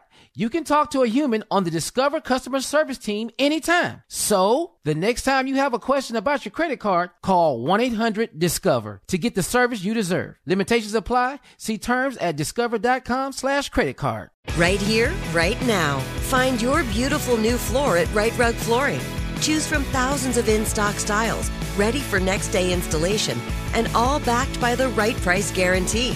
You can talk to a human on the Discover customer service team anytime. So, the next time you have a question about your credit card, call 1-800-DISCOVER to get the service you deserve. Limitations apply. See terms at discover.com slash credit card. Right here, right now. Find your beautiful new floor at Rite Rug Flooring. Choose from thousands of in-stock styles, ready for next day installation, and all backed by the right price guarantee.